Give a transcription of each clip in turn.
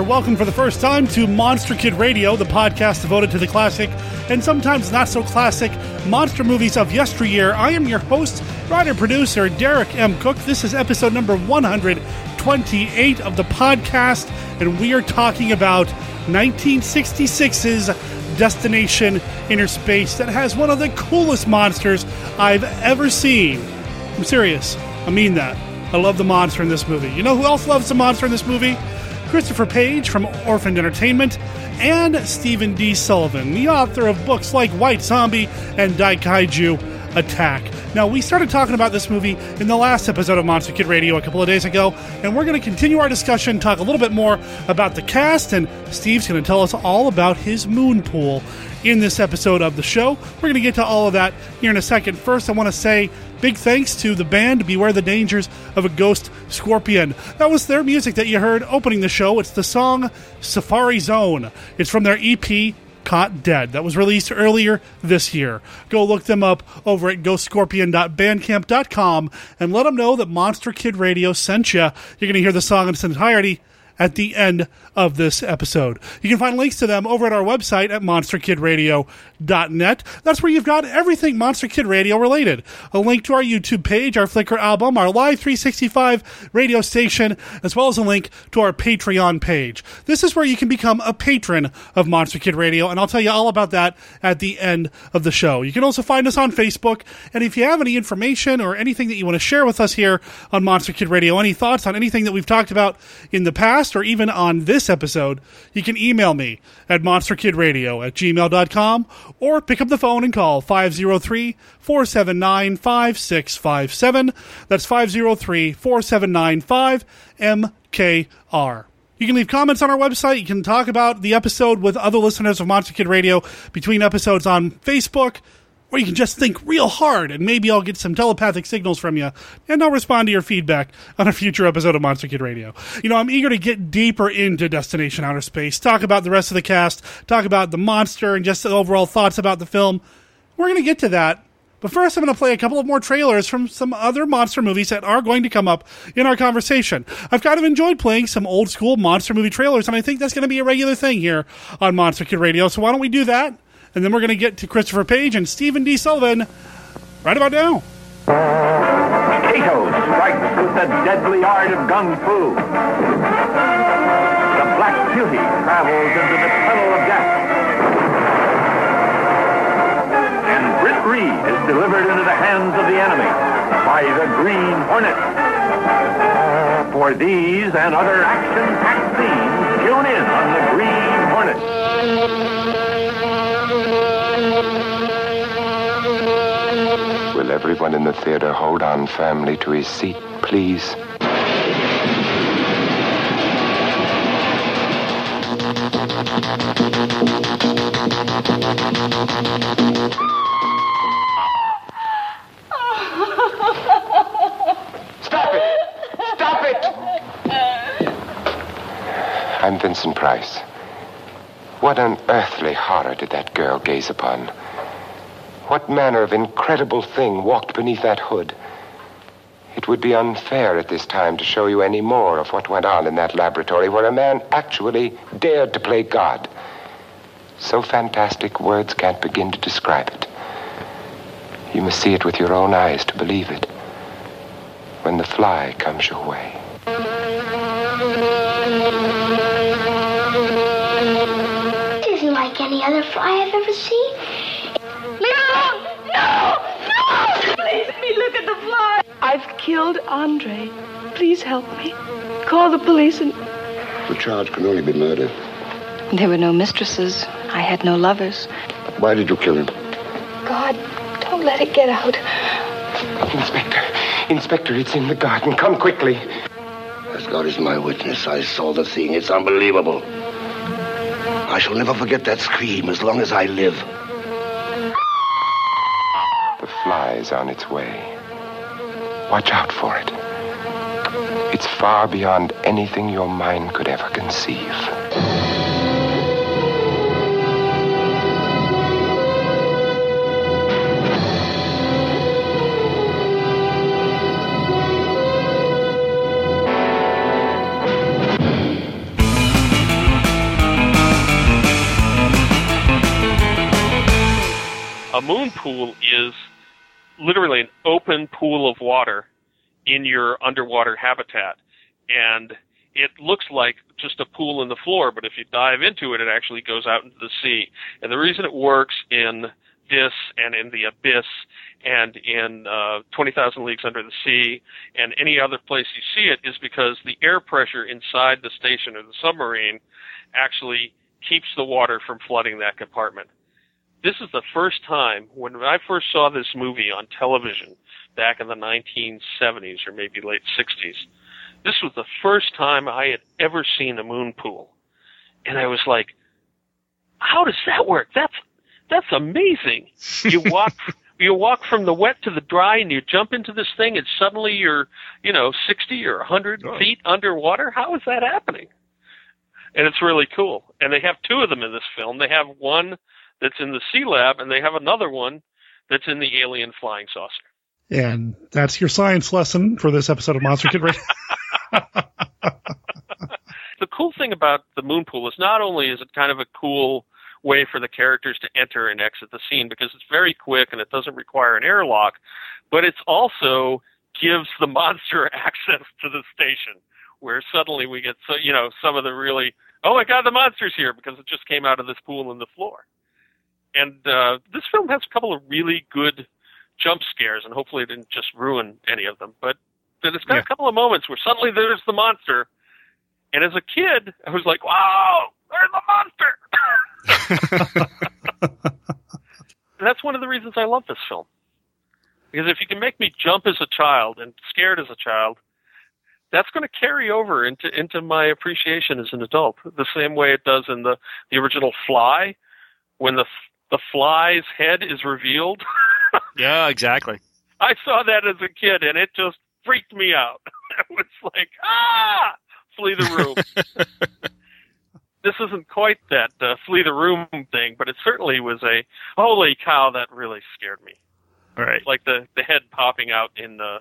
welcome for the first time to Monster Kid Radio, the podcast devoted to the classic and sometimes not so classic monster movies of yesteryear. I am your host, writer, producer, Derek M. Cook. This is episode number 128 of the podcast, and we are talking about 1966's Destination Inner Space that has one of the coolest monsters I've ever seen. I'm serious. I mean that. I love the monster in this movie. You know who else loves the monster in this movie? Christopher Page from Orphaned Entertainment, and Stephen D. Sullivan, the author of books like White Zombie and Daikaiju Attack. Now, we started talking about this movie in the last episode of Monster Kid Radio a couple of days ago, and we're going to continue our discussion, talk a little bit more about the cast, and Steve's going to tell us all about his moon pool in this episode of the show. We're going to get to all of that here in a second. First, I want to say big thanks to the band Beware the Dangers of a Ghost Scorpion. That was their music that you heard opening the show. It's the song Safari Zone. It's from their EP Caught Dead that was released earlier this year. Go look them up over at ghostscorpion.bandcamp.com and let them know that Monster Kid Radio sent you. You're going to hear the song in its entirety at the end of this episode. You can find links to them over at our website at monsterkidradio.net. That's where you've got everything Monster Kid Radio related. A link to our YouTube page, our Flickr album, our Live 365 radio station, as well as a link to our Patreon page. This is where you can become a patron of Monster Kid Radio, and I'll tell you all about that at the end of the show. You can also find us on Facebook, and if you have any information or anything that you want to share with us here on Monster Kid Radio, any thoughts on anything that we've talked about in the past or even on this episode, you can email me at monsterkidradio at gmail.com or pick up the phone and call 503 479 5657. That's 503 479 5MKR. You can leave comments on our website. You can talk about the episode with other listeners of Monster Kid Radio between episodes on Facebook or you can just think real hard and maybe I'll get some telepathic signals from you and I'll respond to your feedback on a future episode of Monster Kid Radio. You know, I'm eager to get deeper into Destination Outer Space, talk about the rest of the cast, talk about the monster and just the overall thoughts about the film. We're going to get to that. But first, I'm going to play a couple of more trailers from some other monster movies that are going to come up in our conversation. I've kind of enjoyed playing some old school monster movie trailers, and I think that's going to be a regular thing here on Monster Kid Radio. So why don't we do that? And then we're going to get to Christopher Page and Stephen D. Sullivan right about now. Kato strikes with the deadly art of gung fu. The Black Beauty travels into the tunnel of death. And Britt Reed is delivered into the hands of the enemy by the Green Hornet. For these and other action-packed scenes, tune in on the Green Hornet. Everyone in the theater hold on firmly to his seat, please? Stop it! Stop it! I'm Vincent Price. What unearthly horror did that girl gaze upon? What manner of incredible thing walked beneath that hood? It would be unfair at this time to show you any more of what went on in that laboratory where a man actually dared to play God. So fantastic, words can't begin to describe it. You must see it with your own eyes to believe it. When the fly comes your way. It isn't like any other fly I've ever seen. No! No! No! Please let me at the fly. I've killed Andre. Please help me. Call the police and. The charge can only be murder. There were no mistresses. I had no lovers. Why did you kill him? God, don't let it get out. Inspector, Inspector, it's in the garden. Come quickly. As God is my witness, I saw the thing. It's unbelievable. I shall never forget that scream as long as I live. The fly is on its way. Watch out for it. It's far beyond anything your mind could ever conceive. A moon pool is literally an open pool of water in your underwater habitat. And it looks like just a pool in the floor, but if you dive into it, it actually goes out into the sea. And the reason it works in this and in the abyss and in uh, 20,000 Leagues Under the Sea and any other place you see it is because the air pressure inside the station or the submarine actually keeps the water from flooding that compartment. This is the first time when I first saw this movie on television back in the 1970s or maybe late 60s. This was the first time I had ever seen a moon pool. And I was like, how does that work? That's that's amazing. You walk you walk from the wet to the dry and you jump into this thing and suddenly you're, you know, 60 or 100 oh. feet underwater. How is that happening? And it's really cool. And they have two of them in this film. They have one that's in the C Sealab and they have another one that's in the alien flying saucer. And that's your science lesson for this episode of Monster Kid Radio. the cool thing about the moon pool is not only is it kind of a cool way for the characters to enter and exit the scene because it's very quick and it doesn't require an airlock, but it's also gives the monster access to the station where suddenly we get so you know some of the really oh my god the monster's here because it just came out of this pool in the floor and uh, this film has a couple of really good jump scares and hopefully it didn't just ruin any of them but it's got yeah. a couple of moments where suddenly there's the monster and as a kid i was like wow there's the monster that's one of the reasons I love this film. Because if you can make me jump as a child and scared as a child, that's going to carry over into into my appreciation as an adult. The same way it does in the the original Fly, when the the fly's head is revealed. yeah, exactly. I saw that as a kid, and it just freaked me out. I was like, ah, flee the room this isn't quite that uh, flee the room thing, but it certainly was a holy cow that really scared me. All right, like the the head popping out in the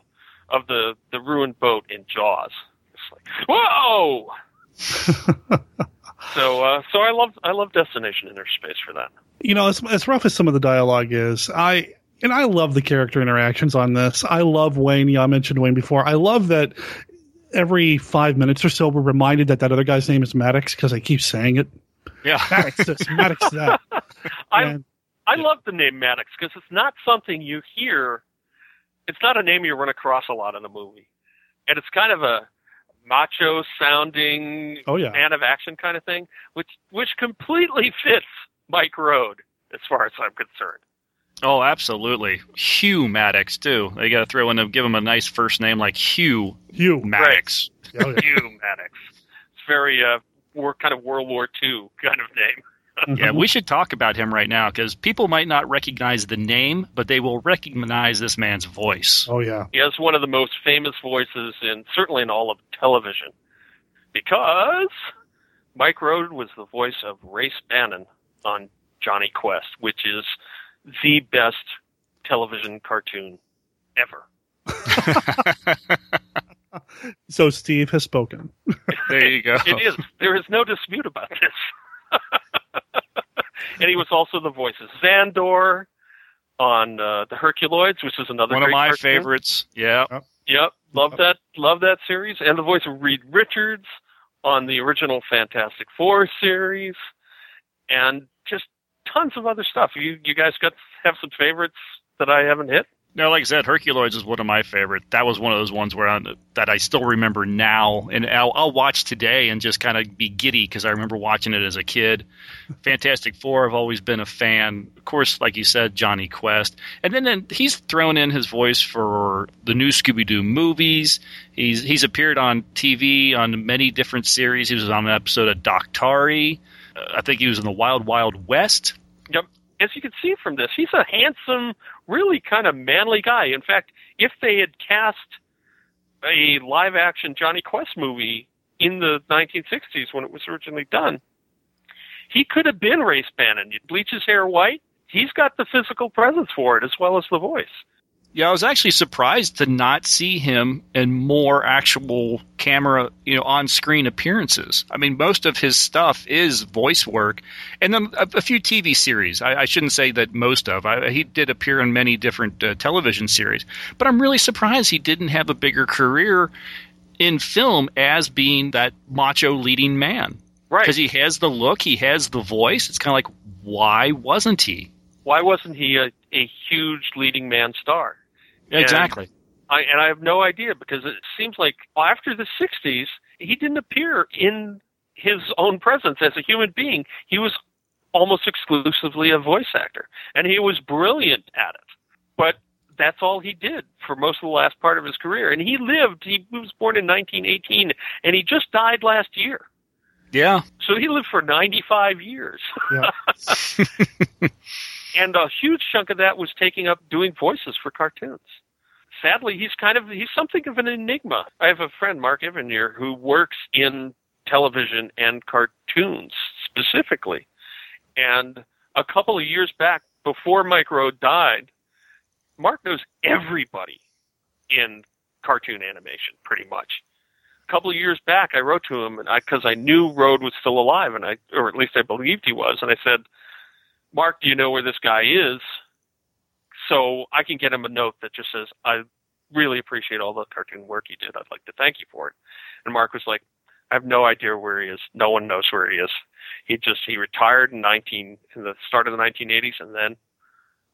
of the the ruined boat in Jaws. It's like whoa. So uh, so I love I love Destination Inner Space for that. You know, as as rough as some of the dialogue is, I and I love the character interactions on this. I love Wayne. Yeah, I mentioned Wayne before. I love that every five minutes or so, we're reminded that that other guy's name is Maddox because I keep saying it. Yeah, Maddox this, Maddox that. I and, I love the name Maddox because it's not something you hear. It's not a name you run across a lot in a movie, and it's kind of a macho sounding oh, yeah. man of action kind of thing, which which completely fits Mike Road as far as I'm concerned. Oh, absolutely. Hugh Maddox too. They got to throw in a give him a nice first name like Hugh. Hugh Maddox. Right. Oh, yeah. Hugh Maddox. It's very uh, war kind of World War II kind of name. Yeah, mm-hmm. we should talk about him right now because people might not recognize the name, but they will recognize this man's voice. Oh yeah, he has one of the most famous voices in certainly in all of television, because Mike Road was the voice of Race Bannon on Jonny Quest, which is the best television cartoon ever. so Steve has spoken. there you go. It is. There is no dispute about this. and he was also the voice of Zandor on uh, the Herculoids, which is another one of my cartoon. favorites. Yeah. Yep. yep. Love that. Love that series, and the voice of Reed Richards on the original Fantastic Four series, and just tons of other stuff. You you guys got have some favorites that I haven't hit? No, like I said, Herculoids is one of my favorite. That was one of those ones where I, that I still remember now, and I'll, I'll watch today and just kind of be giddy because I remember watching it as a kid. Fantastic Four, I've always been a fan. Of course, like you said, Jonny Quest, and then, then he's thrown in his voice for the new Scooby Doo movies. He's he's appeared on TV on many different series. He was on an episode of Daktari. Uh, I think he was in the Wild Wild West. Yep as you can see from this, he's a handsome, really kind of manly guy. In fact, if they had cast a live action Jonny Quest movie in the 1960s when it was originally done, he could have been Race Bannon. You'd bleach his hair white. He's got the physical presence for it as well as the voice. Yeah, I was actually surprised to not see him in more actual camera, you know, on-screen appearances. I mean, most of his stuff is voice work, and then a, a few TV series. I, I, shouldn't say that most of. I, he did appear in many different uh, television series, but I'm really surprised he didn't have a bigger career in film as being that macho leading man. Right. Because he has the look, he has the voice. It's kind of like, why wasn't he? Why wasn't he a, a huge leading man star? Exactly. And I, and I have no idea because it seems like after the 60s, he didn't appear in his own presence as a human being. He was almost exclusively a voice actor, and he was brilliant at it. But that's all he did for most of the last part of his career. And he lived, he was born in 1918, and he just died last year. Yeah. So he lived for 95 years. Yeah. and a huge chunk of that was taking up doing voices for cartoons. Sadly, he's kind of he's something of an enigma. I have a friend, Mark Evanier, who works in television and cartoons specifically. And a couple of years back, before Mike Road died, Mark knows everybody in cartoon animation, pretty much. A couple of years back, I wrote to him, and because I, I knew Road was still alive, and I, or at least I believed he was, and I said, Mark, do you know where this guy is? So I can get him a note that just says, I really appreciate all the cartoon work you did. I'd like to thank you for it. And Mark was like, I have no idea where he is. No one knows where he is. He just he retired in nineteen in the start of the nineteen eighties and then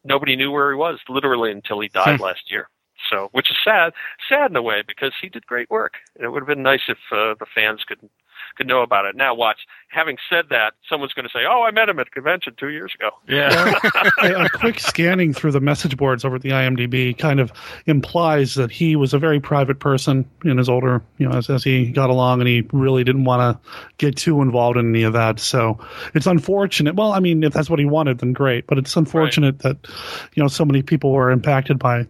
nobody knew where he was, literally until he died last year. So, which is sad, sad in a way because he did great work. And it would have been nice if uh, the fans could could know about it. Now, watch. Having said that, someone's going to say, "Oh, I met him at a convention two years ago." Yeah. a, a quick scanning through the message boards over at the IMDb kind of implies that he was a very private person in his older, you know, as, as he got along, and he really didn't want to get too involved in any of that. So it's unfortunate. Well, I mean, if that's what he wanted, then great. But it's unfortunate that you know so many people were impacted by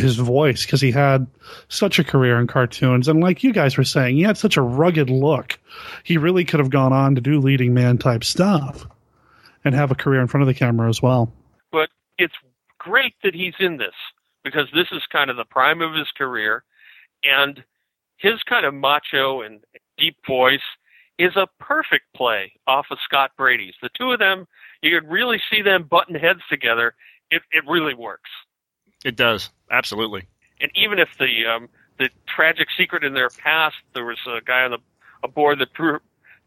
his voice because he had such a career in cartoons. And like you guys were saying, he had such a rugged look. He really could have gone on to do leading man type stuff and have a career in front of the camera as well. But it's great that he's in this because this is kind of the prime of his career. And his kind of macho and deep voice is a perfect play off of Scott Brady's. The two of them, you could really see them button heads together. It, it really works. It does absolutely. And even if the um, the tragic secret in their past, there was a guy on the a board that pr-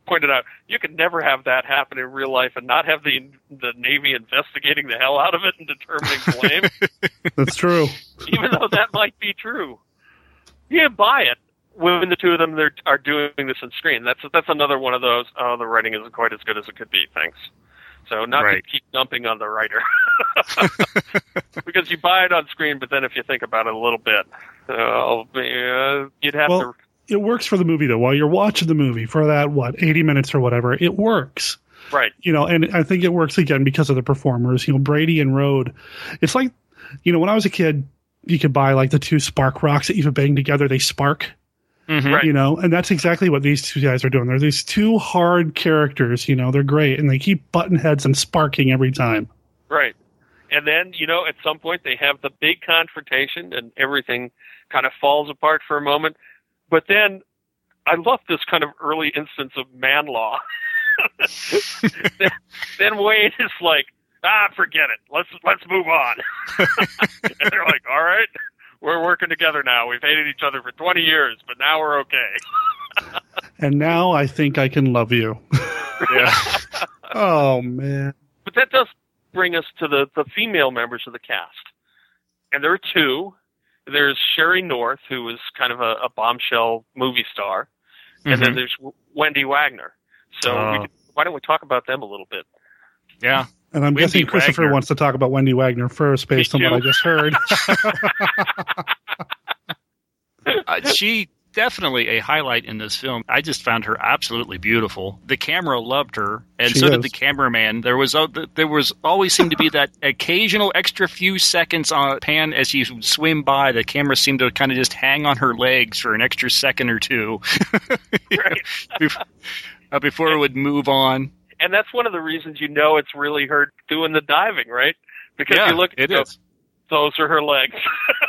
pointed out you could never have that happen in real life and not have the the Navy investigating the hell out of it and determining blame. That's true. even though that might be true, you buy it when the two of them are doing this on screen. That's that's another one of those. Oh, the writing isn't quite as good as it could be. Thanks. So not right. to keep dumping on the writer, because you buy it on screen, but then if you think about it a little bit, uh, you'd have well, to. It works for the movie though. While you're watching the movie for that what 80 minutes or whatever, it works. Right. You know, and I think it works again because of the performers. You know, Brady and Road. It's like, you know, when I was a kid, you could buy like the two spark rocks that you could bang together. They spark. Mm-hmm. Right. You know, and that's exactly what these two guys are doing. They're these two hard characters, you know, they're great and they keep button heads and sparking every time. Right. And then, you know, at some point they have the big confrontation and everything kind of falls apart for a moment. But then I love this kind of early instance of man law. then, then Wade is like, ah, forget it. Let's let's move on. and they're like, all right, we're working together now. We've hated each other for 20 years, but now we're okay. and now I think I can love you. yeah. oh man. But that does bring us to the the female members of the cast, and there are two. There's Sheree North, who was kind of a, a bombshell movie star, and Mm-hmm. then there's Wende Wagner. So we could, why don't we talk about them a little bit? Yeah. And I'm Wende guessing Christopher Wagner. wants to talk about Wende Wagner first, based on what I just heard. uh, she definitely a highlight in this film. I just found her absolutely beautiful. The camera loved her, and She so is. did the cameraman. There was uh, there was always seemed to be that occasional extra few seconds on pan as you swim by. The camera seemed to kind of just hang on her legs for an extra second or two before, uh, before it would move on. And that's one of the reasons you know it's really her doing the diving, right? Because yeah, you look at it is. those are her legs.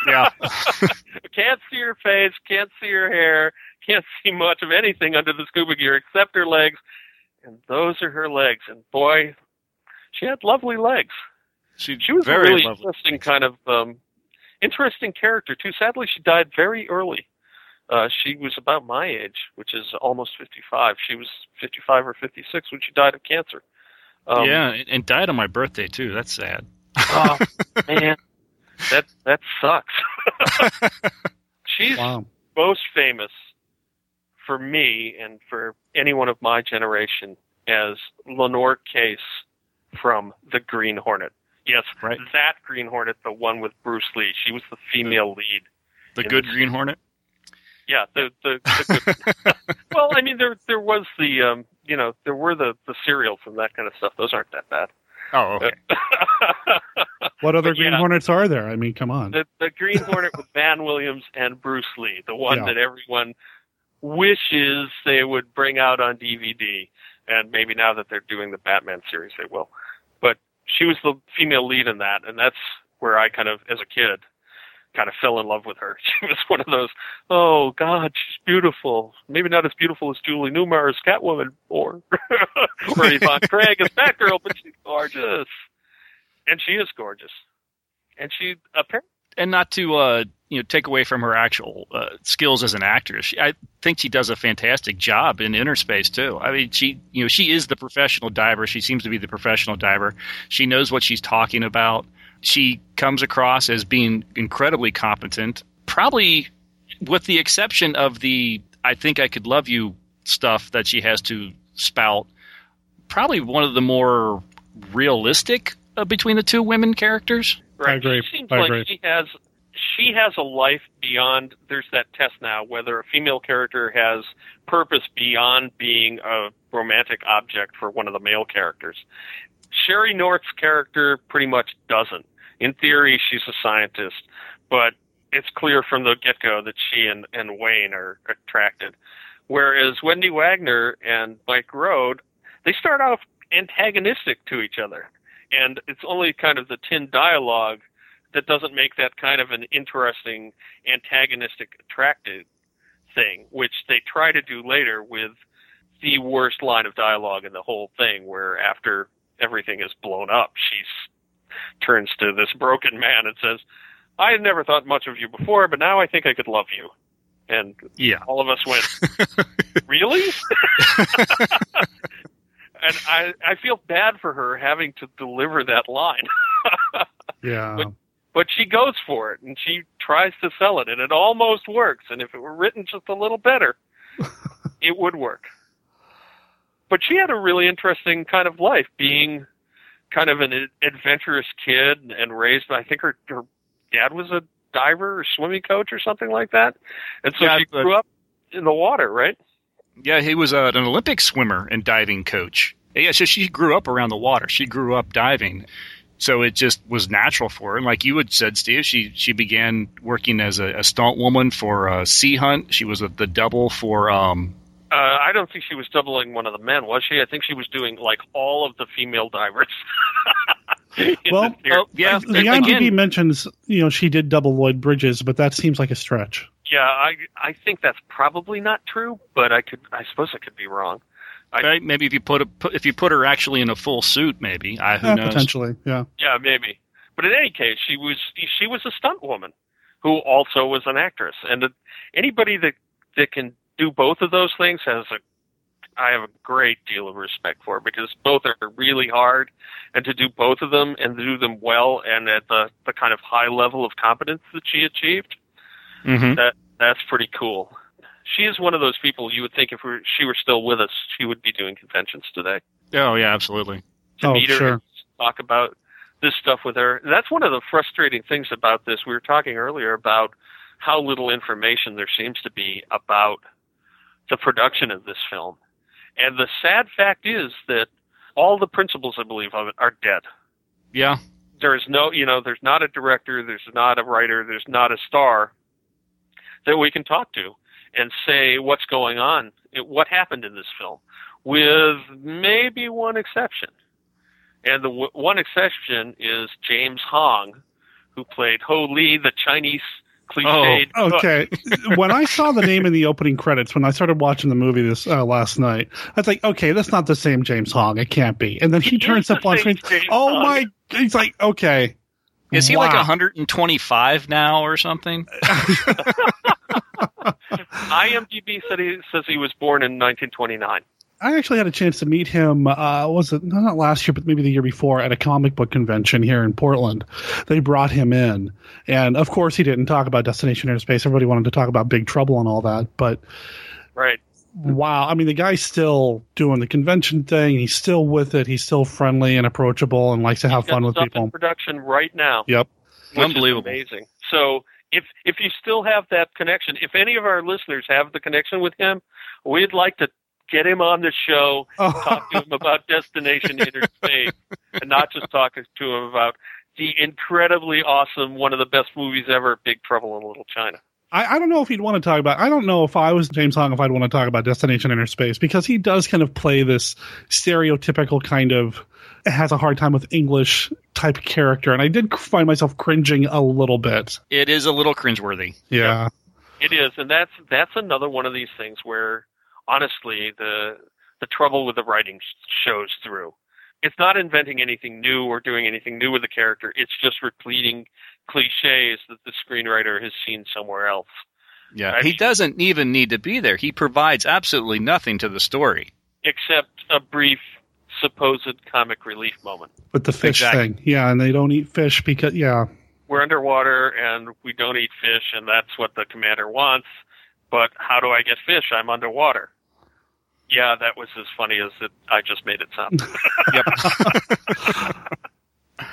Yeah. can't see her face, can't see her hair, can't see much of anything under the scuba gear except her legs, and those are her legs. And boy, she had lovely legs. She, She was very a really lovely. interesting kind of um, interesting character too. Sadly, she died very early. Uh, she was about my age, which is almost 55. She was 55 or 56 when she died of cancer. Um, yeah, and- and died on my birthday too. That's sad. Oh man, that that sucks. She's Wow. most famous for me and for anyone of my generation as Lenore Case from The Green Hornet. Yes, Right. that Green Hornet, the one with Bruce Lee. She was the female lead. The good this- Green Hornet. Yeah, the the, the good, well, I mean there there was the um you know there were the the serials and that kind of stuff. Those aren't that bad. Oh, okay. What other But Green yeah. Hornets are there? I mean, come on. the the Green Hornet with Van Williams and Bruce Lee, the one Yeah. that everyone wishes they would bring out on DVD, and maybe now that they're doing the Batman series, they will. But she was the female lead in that, and that's where I kind of, as a kid, kind of fell in love with her. She was one of those, oh God, she's beautiful. Maybe not as beautiful as Julie Newmar as Catwoman, or or Yvonne Craig as Batgirl, but she's gorgeous, and she is gorgeous, and she apparently. and not to uh, you know take away from her actual uh, skills as an actress, she, I think she does a fantastic job in Inner Space too. I mean, she you know she is the professional diver. She seems to be the professional diver. She knows what she's talking about. She comes across as being incredibly competent. Probably, with the exception of the "I think I could love you" stuff that she has to spout. Probably one of the more realistic uh, between the two women characters. Right. I agree. She seems I like she has she has a life beyond there's that test now whether a female character has purpose beyond being a romantic object for one of the male characters. Sheree North's character pretty much doesn't. In theory she's a scientist, but it's clear from the get go that she and, and Wayne are attracted. Whereas Wende Wagner and Mike Road, they start off antagonistic to each other. And it's only kind of the tin dialogue that doesn't make that kind of an interesting antagonistic attractive thing, which they try to do later with the worst line of dialogue in the whole thing, where after everything is blown up, she turns to this broken man and says, I had never thought much of you before, but now I think I could love you. And Yeah. all of us went, really? and I, I feel bad for her having to deliver that line. Yeah. But- but she goes for it and she tries to sell it and it almost works and if it were written just a little better it would work but she had a really interesting kind of life being kind of an adventurous kid and raised i think her her dad was a diver or swimming coach or something like that and so Yeah, she grew up in the water right Yeah, he was uh, an Olympic swimmer and diving coach. Yeah, so she grew up around the water. She grew up diving. So it just was natural for her. And like you had said, Steve, she she began working as a, a stunt woman for uh, Sea Hunt. She was a, the double for um, uh, I don't think she was doubling one of the men, was she? I think she was doing like all of the female divers. Well, the series. oh, yeah, The IMDb again, mentions, you know, she did double Lloyd Bridges, but that seems like a stretch. Yeah, I I think that's probably not true, but I could I suppose I could be wrong. I- right? Maybe if you put a, put, if you put her actually in a full suit, maybe I who Eh, knows. potentially, yeah. Yeah, maybe. But in any case, she was she was a stunt woman who also was an actress, and uh, anybody that that can do both of those things has a I have a great deal of respect for because both are really hard, and to do both of them and to do them well and at the the kind of high level of competence that she achieved, Mhm. that that's pretty cool. She is one of those people you would think if we were, she were still with us, she would be doing conventions today. Oh yeah, absolutely. To Oh, meet her sure. and talk about this stuff with her. That's one of the frustrating things about this. We were talking earlier about how little information there seems to be about the production of this film. And the sad fact is that all the principals, I believe, of it are dead. Yeah, There is no, you know, there's not a director, there's not a writer, there's not a star that we can talk to and say what's going on, what happened in this film, with maybe one exception. And the w- one exception is James Hong, who played Ho Lee, the Chinese cliched. Oh, okay. when I saw the name in the opening credits, when I started watching the movie this uh, last night, I was like, okay, that's not the same James Hong. It can't be. And then he It turns is up the on screen. James Oh Hong. my! He's like, okay. Is he like 125 now or something? IMDb said he says he was born in 1929. I actually had a chance to meet him. Uh, was it not last year, but maybe the year before at a comic book convention here in Portland? They brought him in, and of course, he didn't talk about Destination Inner Space. Everybody wanted to talk about Big Trouble and all that, but Right. wow, I mean, the guy's still doing the convention thing. He's still with it. He's still friendly and approachable, and likes to have Got fun with stuff people. in production right now. Yep. which is Unbelievable. amazing. So if if you still have that connection, if any of our listeners have the connection with him, we'd like to get him on the show, Oh. talk to him about Destination Inner Space, and not just talk to him about the incredibly awesome, one of the best movies ever, Big Trouble in Little China. I, I don't know if he'd want to talk about. I don't know if I was James Hong if I'd want to talk about Destination Inner Space because he does kind of play this stereotypical kind of has a hard time with English type character, and I did find myself cringing a little bit. It is a little cringeworthy. Yeah, It is, and that's that's another one of these things where, honestly, the the trouble with the writing shows through. It's not inventing anything new or doing anything new with the character. It's just repeating cliches that the screenwriter has seen somewhere else. Yeah, Right. he doesn't even need to be there. He provides absolutely nothing to the story. except a brief supposed comic relief moment. with the fish Exactly. thing. Yeah, and they don't eat fish because yeah. We're underwater and we don't eat fish, and that's what the commander wants. But how do I get fish? I'm underwater. Yeah, that was as funny as it, I just made it sound.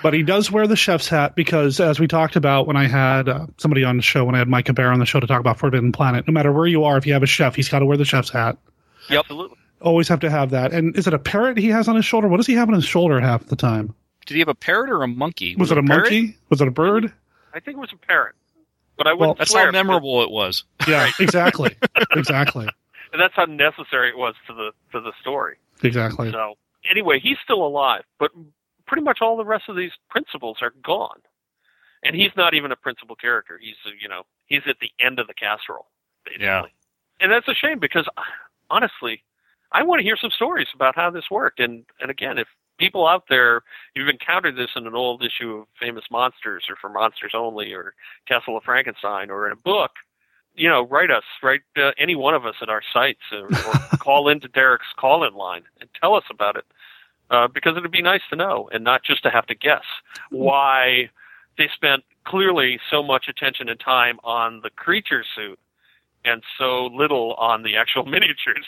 But he does wear the chef's hat because, as we talked about when I had uh, somebody on the show, when I had Micah Bear on the show to talk about Forbidden Planet, no matter where you are, if you have a chef, he's got to wear the chef's hat. Yep. Absolutely. Always have to have that. And is it a parrot he has on his shoulder? What does he have on his shoulder half the time? Did he have a parrot or a monkey? Was, it a parrot? monkey? Was it a bird? I think it was a parrot, but I wouldn't That's swear how memorable it was. Yeah, exactly. exactly. And that's how necessary it was to the to the story. Exactly. So anyway, he's still alive, but pretty much all the rest of these principals are gone, and he's not even a principal character. He's uh, you know he's at the end of the casserole, basically. Yeah. And that's a shame because uh, honestly, I want to hear some stories about how this worked. And and again, if people out there you've encountered this in an old issue of Famous Monsters or for Monsters Only or Castle of Frankenstein or in a book, you know, write us, write uh, any one of us at our sites, or, or call into Derek's call-in line and tell us about it, uh, because it'd be nice to know and not just to have to guess why they spent clearly so much attention and time on the creature suit and so little on the actual miniatures.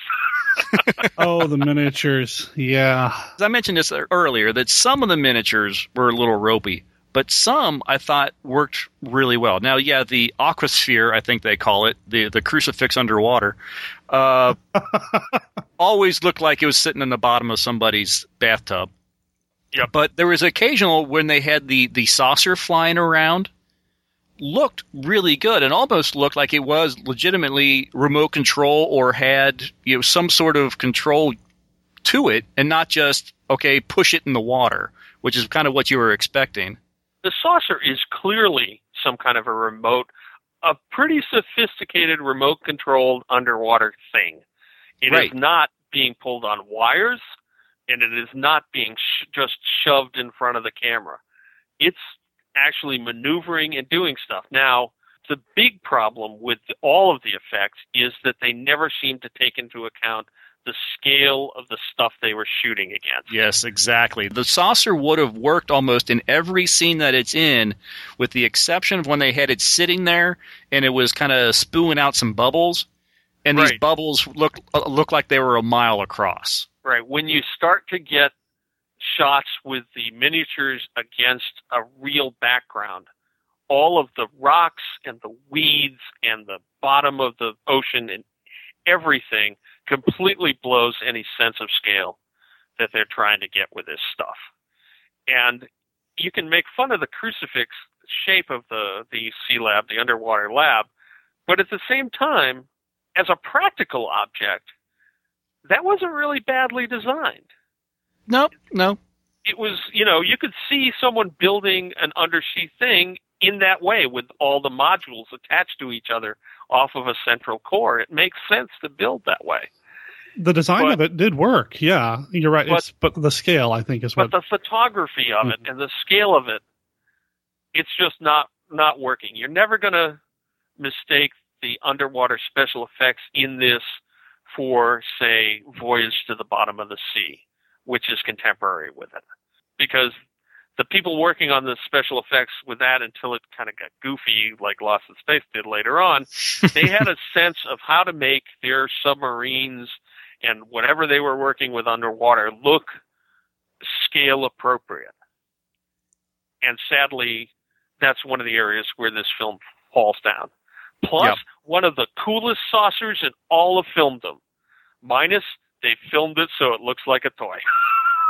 oh, the miniatures. Yeah. As I mentioned this earlier, that some of the miniatures were a little ropey, but some I thought worked really well. Now, yeah, the aquasphere, I think they call it, the the crucifix underwater, uh, always looked like it was sitting in the bottom of somebody's bathtub. Yep. But there was occasional when they had the the saucer flying around, looked really good and almost looked like it was legitimately remote control or had you know some sort of control to it and not just okay push it in the water which is kind of what you were expecting the saucer is clearly some kind of a remote, a pretty sophisticated remote controlled underwater thing. It is Right. not being pulled on wires, and it is not being sh- just shoved in front of the camera. It's actually maneuvering and doing stuff. Now, the big problem with all of the effects is that they never seem to take into account the scale of the stuff they were shooting against. yes exactly the saucer would have worked almost in every scene that it's in with the exception of when they had it sitting there and it was kind of spewing out some bubbles and these Right. bubbles looked uh, looked like they were a mile across Right. When you start to get shots with the miniatures against a real background, all of the rocks and the weeds and the bottom of the ocean and everything completely blows any sense of scale that they're trying to get with this stuff. And you can make fun of the crucifix shape of the, the sea lab, the underwater lab, but at the same time, as a practical object, that wasn't really badly designed. no no It was, you know, you could see someone building an undersea thing in that way with all the modules attached to each other off of a central core. It makes sense to build that way. The design But- of it did work. Yeah, you're right. But- it's, but the scale, I think, is But what. the photography of mm. it and the scale of it, it's just not not working. You're never going to mistake the underwater special effects in this for, say, Voyage to the Bottom of the Sea, which is contemporary with it, because the people working on the special effects with that until it kind of got goofy, like Lost in Space did later on, they had a sense of how to make their submarines and whatever they were working with underwater look scale appropriate. And sadly, that's one of the areas where this film falls down. Plus, Yep. one of the coolest saucers in all of filmdom. Minus, they filmed it so it looks like a toy.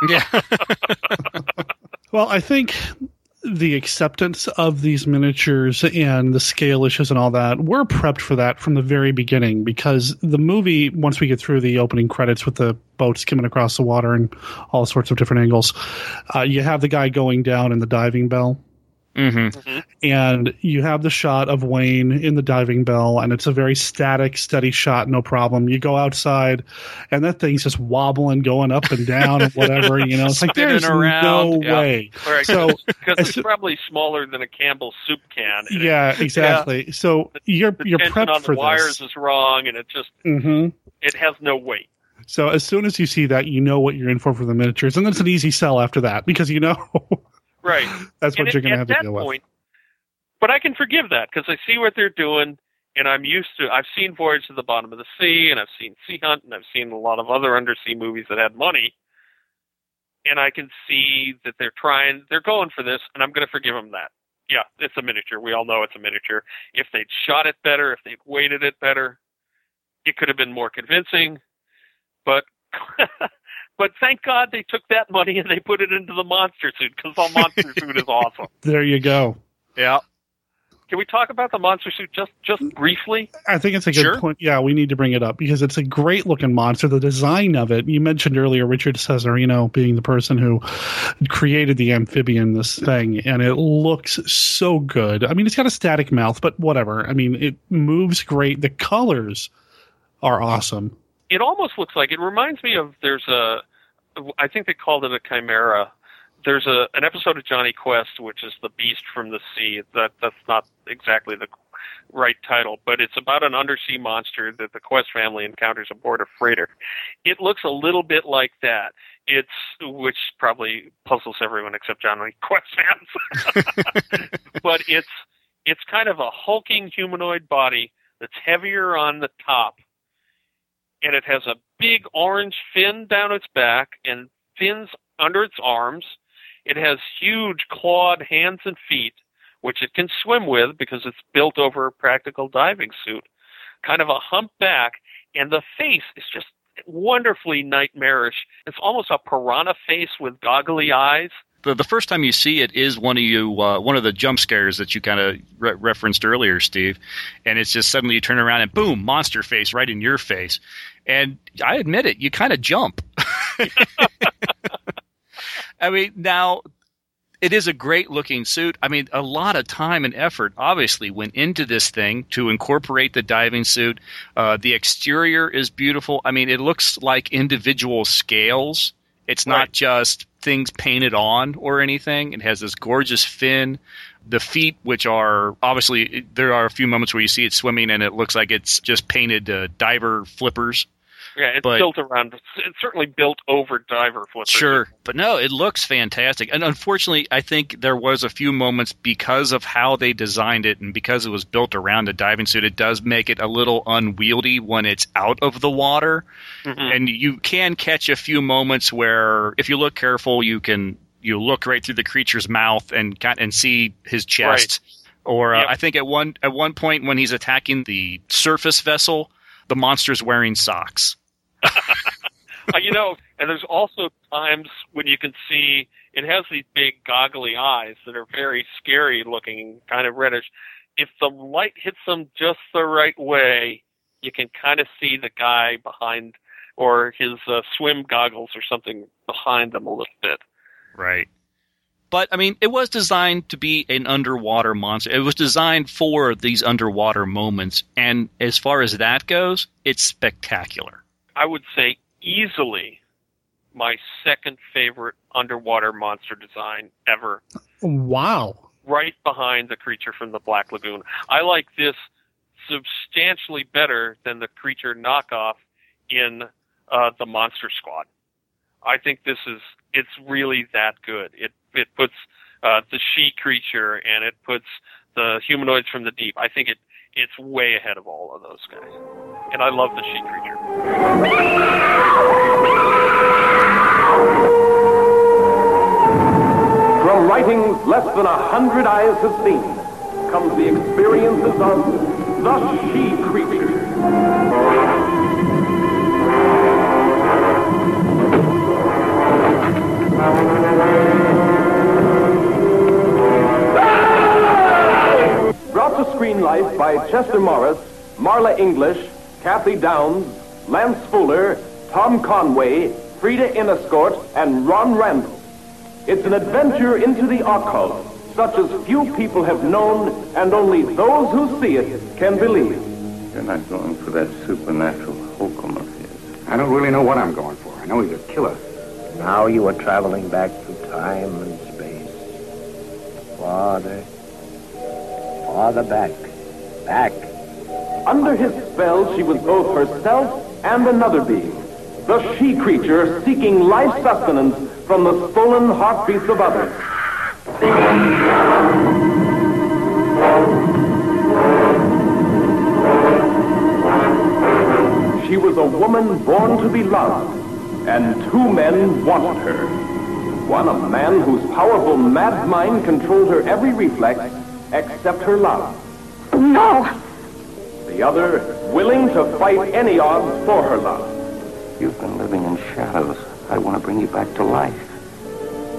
Yeah. Well, I think the acceptance of these miniatures and the scale issues and all that, we're prepped for that from the very beginning because the movie, once we get through the opening credits with the boats skimming across the water and all sorts of different angles, uh, you have the guy going down in the diving bell. Hmm And you have the shot of Wayne in the diving bell, and it's a very static, steady shot, no problem. You go outside, and that thing's just wobbling, going up and down, and whatever. You know, it's like there's around, no yeah. way. Right, So, because it's probably smaller than a Campbell's soup can. and it- yeah, exactly. So you're the you're prepped on for the wires this. is wrong, and it just hmm it has no weight. So as soon as you see that, you know what you're in for for the miniatures, and then it's an easy sell after that because you know Right. that's what you're going to have to deal with. But I can forgive that because I see what they're doing, and I'm used to. I've seen Voyage to the Bottom of the Sea, and I've seen Sea Hunt, and I've seen a lot of other undersea movies that had money, and I can see that they're trying. They're going for this, and I'm going to forgive them that. Yeah, it's a miniature. We all know it's a miniature. If they'd shot it better, if they'd weighted it better, it could have been more convincing. But but thank God they took that money and they put it into the monster suit because the monster suit is awesome. There you go. Yeah. Can we talk about the monster suit just just briefly? I think it's a good Sure. point. Yeah, we need to bring it up because it's a great looking monster. The design of it, you mentioned earlier Richard Cesarino being the person who created the amphibian, this thing, and it looks so good. I mean, it's got a static mouth, but whatever. I mean, it moves great. The colors are awesome. It almost looks like it reminds me of there's a I think they called it a chimera. There's a an episode of Jonny Quest which is the beast from the sea. That that's not exactly the right title, but it's about an undersea monster that the Quest family encounters aboard a freighter. It looks a little bit like that. It's which probably puzzles everyone except Jonny Quest fans. but it's it's kind of a hulking humanoid body that's heavier on the top and it has a big orange fin down its back and fins under its arms. It has huge clawed hands and feet, which it can swim with because it's built over a practical diving suit. Kind of a humpback, and the face is just wonderfully nightmarish. It's almost a piranha face with goggly eyes. The, the first time you see it is one of you uh, one of the jump scares that you kind of re- referenced earlier, Steve, and it's just suddenly you turn around and boom, monster face right in your face, and I admit it, you kind of jump. I mean, now it is a great looking suit. I mean, a lot of time and effort obviously went into this thing to incorporate the diving suit. Uh, the exterior is beautiful. I mean, it looks like individual scales. It's not just things painted on or anything. It has this gorgeous fin. The feet, which are obviously, there are a few moments where you see it swimming and it looks like it's just painted uh, diver flippers. Yeah, it's But- built around. It's certainly built over diver flippers. Sure, but no, it looks fantastic. And unfortunately, I think there was a few moments because of how they designed it and because it was built around a diving suit, it does make it a little unwieldy when it's out of the water. Mhm. And you can catch a few moments where, if you look careful, you can you look right through the creature's mouth and and see his chest. Or uh, Yep. I think at one at one point when he's attacking the surface vessel, the monster's wearing socks. You know, and there's also times when you can see it has these big goggly eyes that are very scary looking, kind of reddish. If the light hits them just the right way, you can kind of see the guy behind or his uh, swim goggles or something behind them a little bit. Right. But I mean, it was designed to be an underwater monster. It was designed for these underwater moments, and as far as that goes, it's spectacular. I would say easily my second favorite underwater monster design ever. Wow. Right behind the creature from the Black Lagoon. I like this substantially better than the creature knockoff in uh, the Monster Squad. I think this is it's really that good. It it puts uh, the she creature and it puts the humanoids from the deep. I think it it's way ahead of all of those guys, and I love the she creature. From writings less than a hundred eyes have seen comes the experiences of the she creature. Brought to screen life by Chester Morris, Marla English, Cathy Downs, Lance Fuller, Tom Conway, Frieda Inescort, and Ron Randell. It's an adventure into the occult, such as few people have known, and only those who see it can believe. You're not going for that supernatural hokum of his. I don't really know what I'm going for. I know he's a killer. Now you are traveling back through time and space. Farther, farther back, back. Under his spell, she was both herself and another being. The she creature seeking life sustenance from the stolen heartbeats of others. She was a woman born to be loved, and two men wanted her. One, a man whose powerful mad mind controlled her every reflex except her love. No. The other, willing to fight any odds for her love. You've been living in shadows. I want to bring you back to life.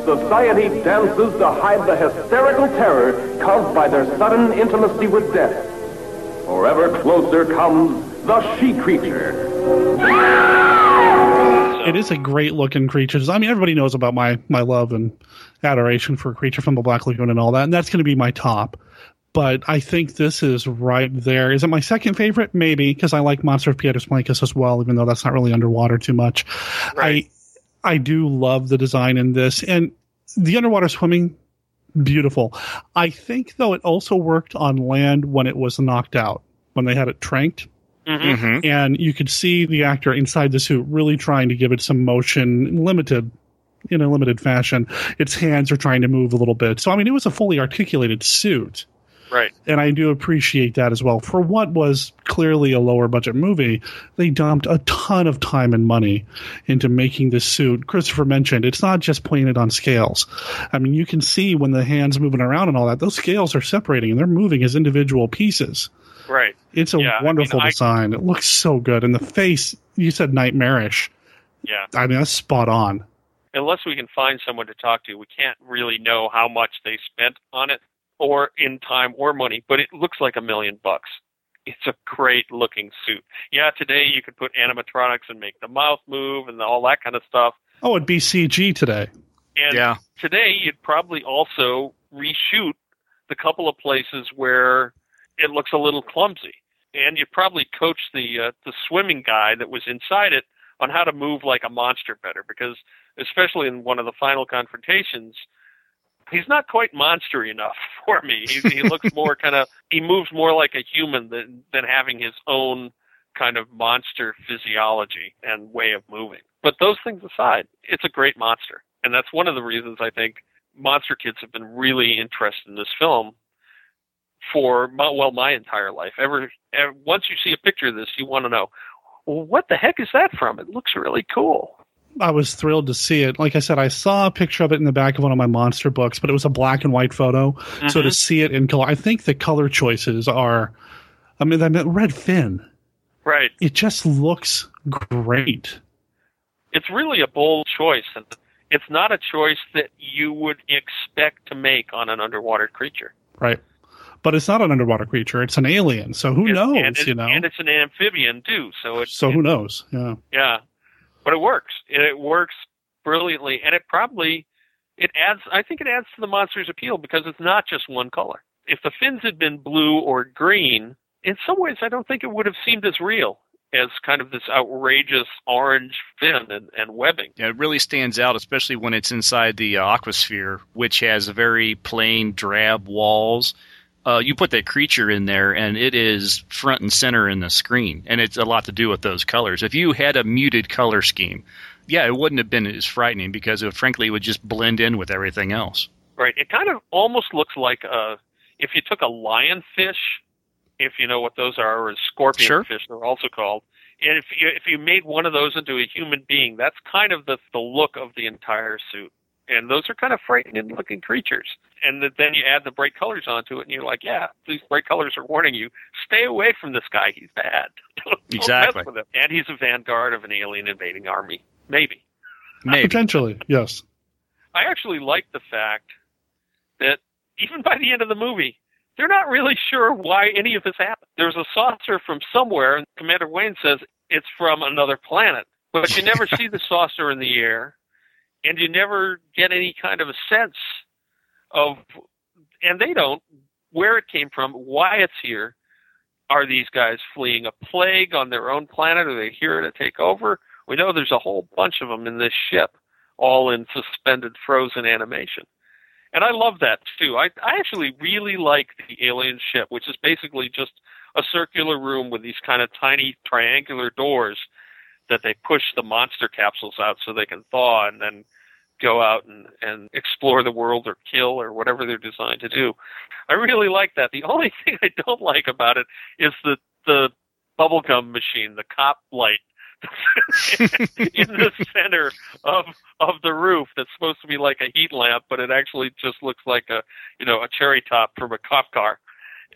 Society dances to hide the hysterical terror caused by their sudden intimacy with death. Forever closer comes the she creature. It is a great looking creature. I mean, everybody knows about my my love and adoration for a Creature from the Black Lagoon and all that, and that's going to be my top. But I think this is right there. Is it my second favorite? Maybe because I like Monster of Piedras Blancas as well, even though that's not really underwater too much. Right. I I do love the design in this, and the underwater swimming, beautiful. I think though it also worked on land when it was knocked out, when they had it tranked Mm-hmm. and you could see the actor inside the suit really trying to give it some motion, limited in a limited fashion. Its hands are trying to move a little bit. So I mean, it was a fully articulated suit, Right. and I do appreciate that as well. For what was clearly a lower budget movie, they dumped a ton of time and money into making this suit. Christopher mentioned it's not just painted on scales. I mean, you can see when the hands moving around and all that, those scales are separating and they're moving as individual pieces. Right. It's a Yeah, I mean, wonderful I- design. It looks so good. And the face, you said nightmarish. Yeah. I mean, that's spot on. Unless we can find someone to talk to, we can't really know how much they spent on it, or in time or money. But it looks like a million bucks. It's a great looking suit. Yeah, today you could put animatronics and make the mouth move and all that kind of stuff. Oh, it'd be CG today. And Yeah. today you'd probably also reshoot the couple of places where it looks a little clumsy, and you'd probably coach the uh, the swimming guy that was inside it on how to move like a monster better, because especially in one of the final confrontations, he's not quite monstery enough for me. He, he looks more kind of he moves more like a human than than having his own kind of monster physiology and way of moving. But those things aside, it's a great monster. And that's one of the reasons I think monster kids have been really interested in this film for my, well my entire life. Ever, ever once you see a picture of this, you want to know, well, what the heck is that from? It looks really cool. I was thrilled to see it. Like I said, I saw a picture of it in the back of one of my monster books, but it was a black and white photo. So to Mhm. see it in color, I think the color choices are, I mean, that red fin, Right. it just looks great. It's really a bold choice, and it's not a choice that you would expect to make on an underwater creature. Right. But it's not an underwater creature. It's an alien. So who It- knows, you know? And it's an amphibian too, so it, so who knows? Yeah. Yeah, but it works. It, it works brilliantly, and it probably it adds. I think it adds to the monster's appeal because it's not just one color. If the fins had been blue or green, in some ways, I don't think it would have seemed as real as kind of this outrageous orange fin and, and webbing. Yeah, it really stands out, especially when it's inside the uh, aquasphere, which has very plain, drab walls. Uh, you put that creature in there, and it is front and center in the screen, and it's a lot to do with those colors. If you had a muted color scheme, yeah, it wouldn't have been as frightening because, it, frankly, it would just blend in with everything else. Right. It kind of almost looks like a, if you took a lionfish if you know what those are, or scorpion sure. fish, they're also called. And if you if you made one of those into a human being, that's kind of the the look of the entire suit. And those are kind of frightening looking creatures. And then you add the bright colors onto it, and you're like, yeah, these bright colors are warning you, stay away from this guy. He's bad. Don't exactly. mess with him. And he's a vanguard of an alien invading army. Maybe. Maybe. Uh, potentially, yes. I actually like the fact that even by the end of the movie, they're not really sure why any of this happened. There's a saucer from somewhere, and Commander Wayne says it's from another planet. But you never see the saucer in the air, and you never get any kind of a sense of, and they don't, where it came from, why it's here. Are these guys fleeing a plague on their own planet? Are they here to take over? We know there's a whole bunch of them in this ship, all in suspended frozen animation. And I love that too. I, I actually really like the alien ship, which is basically just a circular room with these kind of tiny triangular doors that they push the monster capsules out so they can thaw and then go out and, and explore the world or kill or whatever they're designed to do. I really like that. The only thing I don't like about it is the the bubblegum machine, the cop light in the center of of the roof that's supposed to be like a heat lamp, but it actually just looks like a you know a cherry top from a cop car.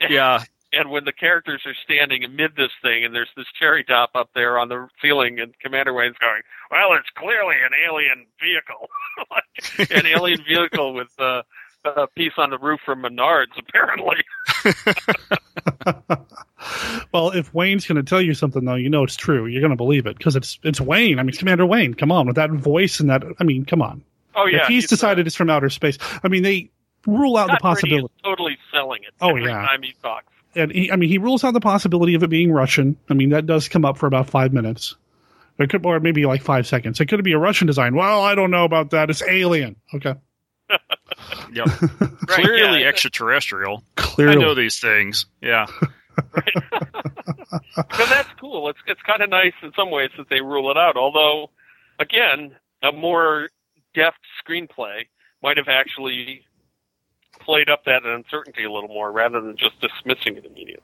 Yeah. And when the characters are standing amid this thing, and there's this cherry top up there on the ceiling, and Commander Wayne's going, "Well, it's clearly an alien vehicle, like an alien vehicle with uh, a piece on the roof from Menards, apparently." well, if Wayne's going to tell you something, though, you know it's true. You're going to believe it because it's it's Wayne. I mean, it's Commander Wayne. Come on, with that voice and that. I mean, come on. Oh yeah, if he's decided it's from outer space. I mean, they rule out the possibility. totally selling it. Oh every yeah. Time he talks. And he, I mean, he rules out the possibility of it being Russian. I mean, that does come up for about five minutes. It could, or maybe like five seconds. It could be a Russian design. Well, I don't know about that. It's alien. Okay. yep. Clearly yeah. extraterrestrial. Clearly. I know these things. Yeah. right. so that's cool. It's it's kind of nice in some ways that they rule it out. Although, again, a more deft screenplay might have actually played up that uncertainty a little more rather than just dismissing it immediately.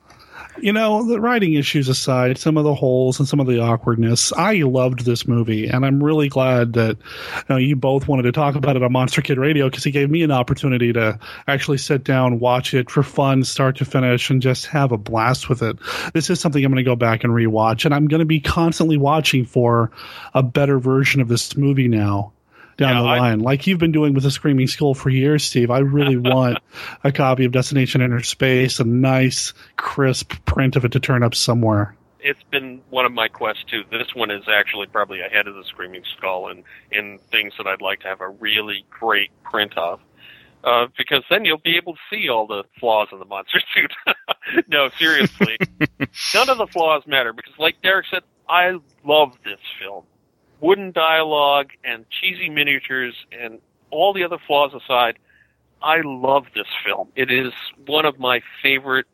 You know, the writing issues aside, some of the holes and some of the awkwardness, I loved this movie, and I'm really glad that you, know, you both wanted to talk about it on Monster Kid Radio because it gave me an opportunity to actually sit down, watch it for fun, start to finish, and just have a blast with it. This is something I'm going to go back and rewatch, and I'm going to be constantly watching for a better version of this movie now down Yeah, the I- line, like you've been doing with the Screaming Skull for years, Steve. I really want a copy of Destination Inner Space, a nice, crisp print of it to turn up somewhere. It's been one of my quests too. This one is actually probably ahead of the Screaming Skull in in things that I'd like to have a really great print of. Uh, because then you'll be able to see all the flaws in the monster suit. no, seriously. None of the flaws matter because, like Derek said, I love this film. Wooden dialogue and cheesy miniatures and all the other flaws aside, I love this film. It is one of my favorite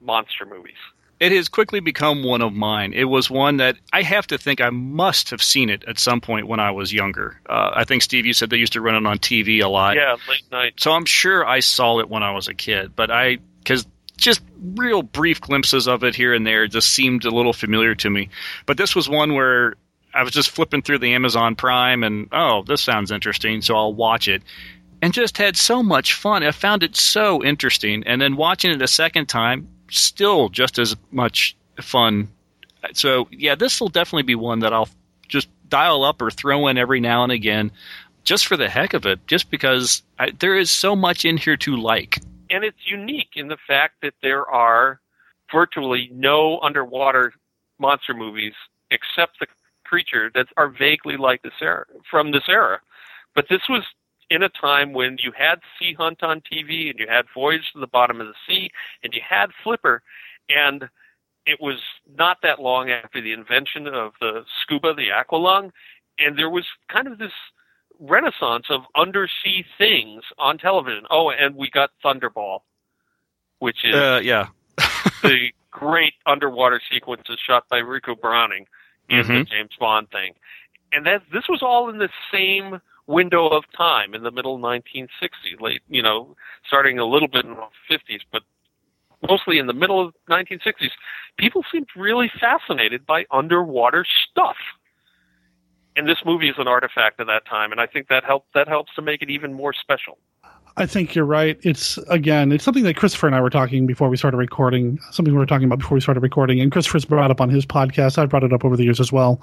monster movies. It has quickly become one of mine. It was one that I have to think I must have seen it at some point when I was younger. Uh, I think Steve, you said they used to run it on TV a lot. Yeah, late night. So I'm sure I saw it when I was a kid, but I because just real brief glimpses of it here and there just seemed a little familiar to me. But this was one where I was just flipping through the Amazon Prime and oh, this sounds interesting, so I'll watch it. And just had so much fun. I found it so interesting. And then watching it a second time, still just as much fun. So yeah, this will definitely be one that I'll just dial up or throw in every now and again, just for the heck of it, just because I, there is so much in here to like. and it's unique in the fact that there are virtually no underwater monster movies except the creature that are vaguely like this era from this era. But this was in a time when you had Sea Hunt on TV and you had Voyage to the Bottom of the Sea and you had Flipper, and it was not that long after the invention of the scuba, the aqualung, and there was kind of this renaissance of undersea things on television. Oh, and we got Thunderball, which is Uh, yeah. the great underwater sequences shot by Ricou Browning in the. Mm-hmm. James Bond thing. And that this was all in the same window of time in the middle 1960s, late, you know, starting a little bit in the 50s, but mostly in the middle of 1960s. People seemed really fascinated by underwater stuff. And this movie is an artifact of that time, and I think that helped that helps to make it even more special. I think you're right. It's again, it's something that Christopher and I were talking before we started recording. Something we were talking about before we started recording, and Christopher's brought up on his podcast. I've brought it up over the years as well.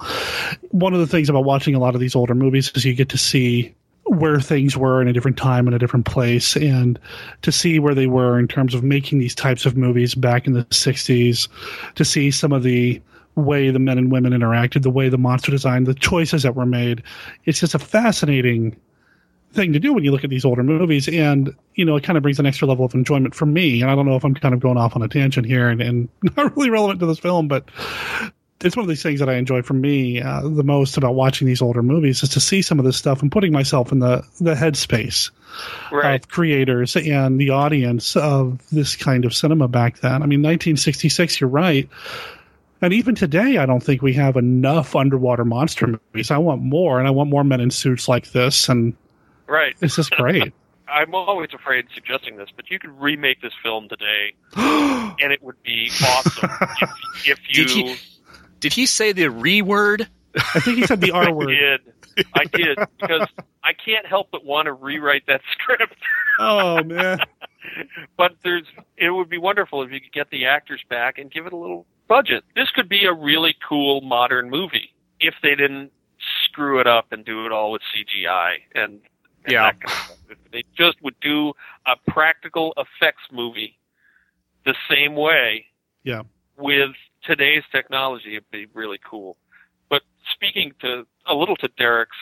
One of the things about watching a lot of these older movies is you get to see where things were in a different time in a different place, and to see where they were in terms of making these types of movies back in the '60s. To see some of the way the men and women interacted, the way the monster design, the choices that were made. It's just a fascinating thing to do when you look at these older movies and you know it kind of brings an extra level of enjoyment for me and i don't know if i'm kind of going off on a tangent here and, and not really relevant to this film but it's one of these things that i enjoy for me uh, the most about watching these older movies is to see some of this stuff and putting myself in the the headspace Right. of creators and the audience of this kind of cinema back then i mean 1966 you're right and even today, I don't think we have enough underwater monster movies. I want more, and I want more men in suits like this. And Right. it's just great. I'm always afraid suggesting this, but you could remake this film today, and it would be awesome if, if you. Did he, did he say the re word? I think he said the R word. did. I did because I can't help but want to rewrite that script. Oh man. but there's it would be wonderful if you could get the actors back and give it a little budget. This could be a really cool modern movie if they didn't screw it up and do it all with CGI and, and Yeah. kind of. If they just would do a practical effects movie the same way Yeah. with today's technology, it'd be really cool. But speaking to a little to Derek's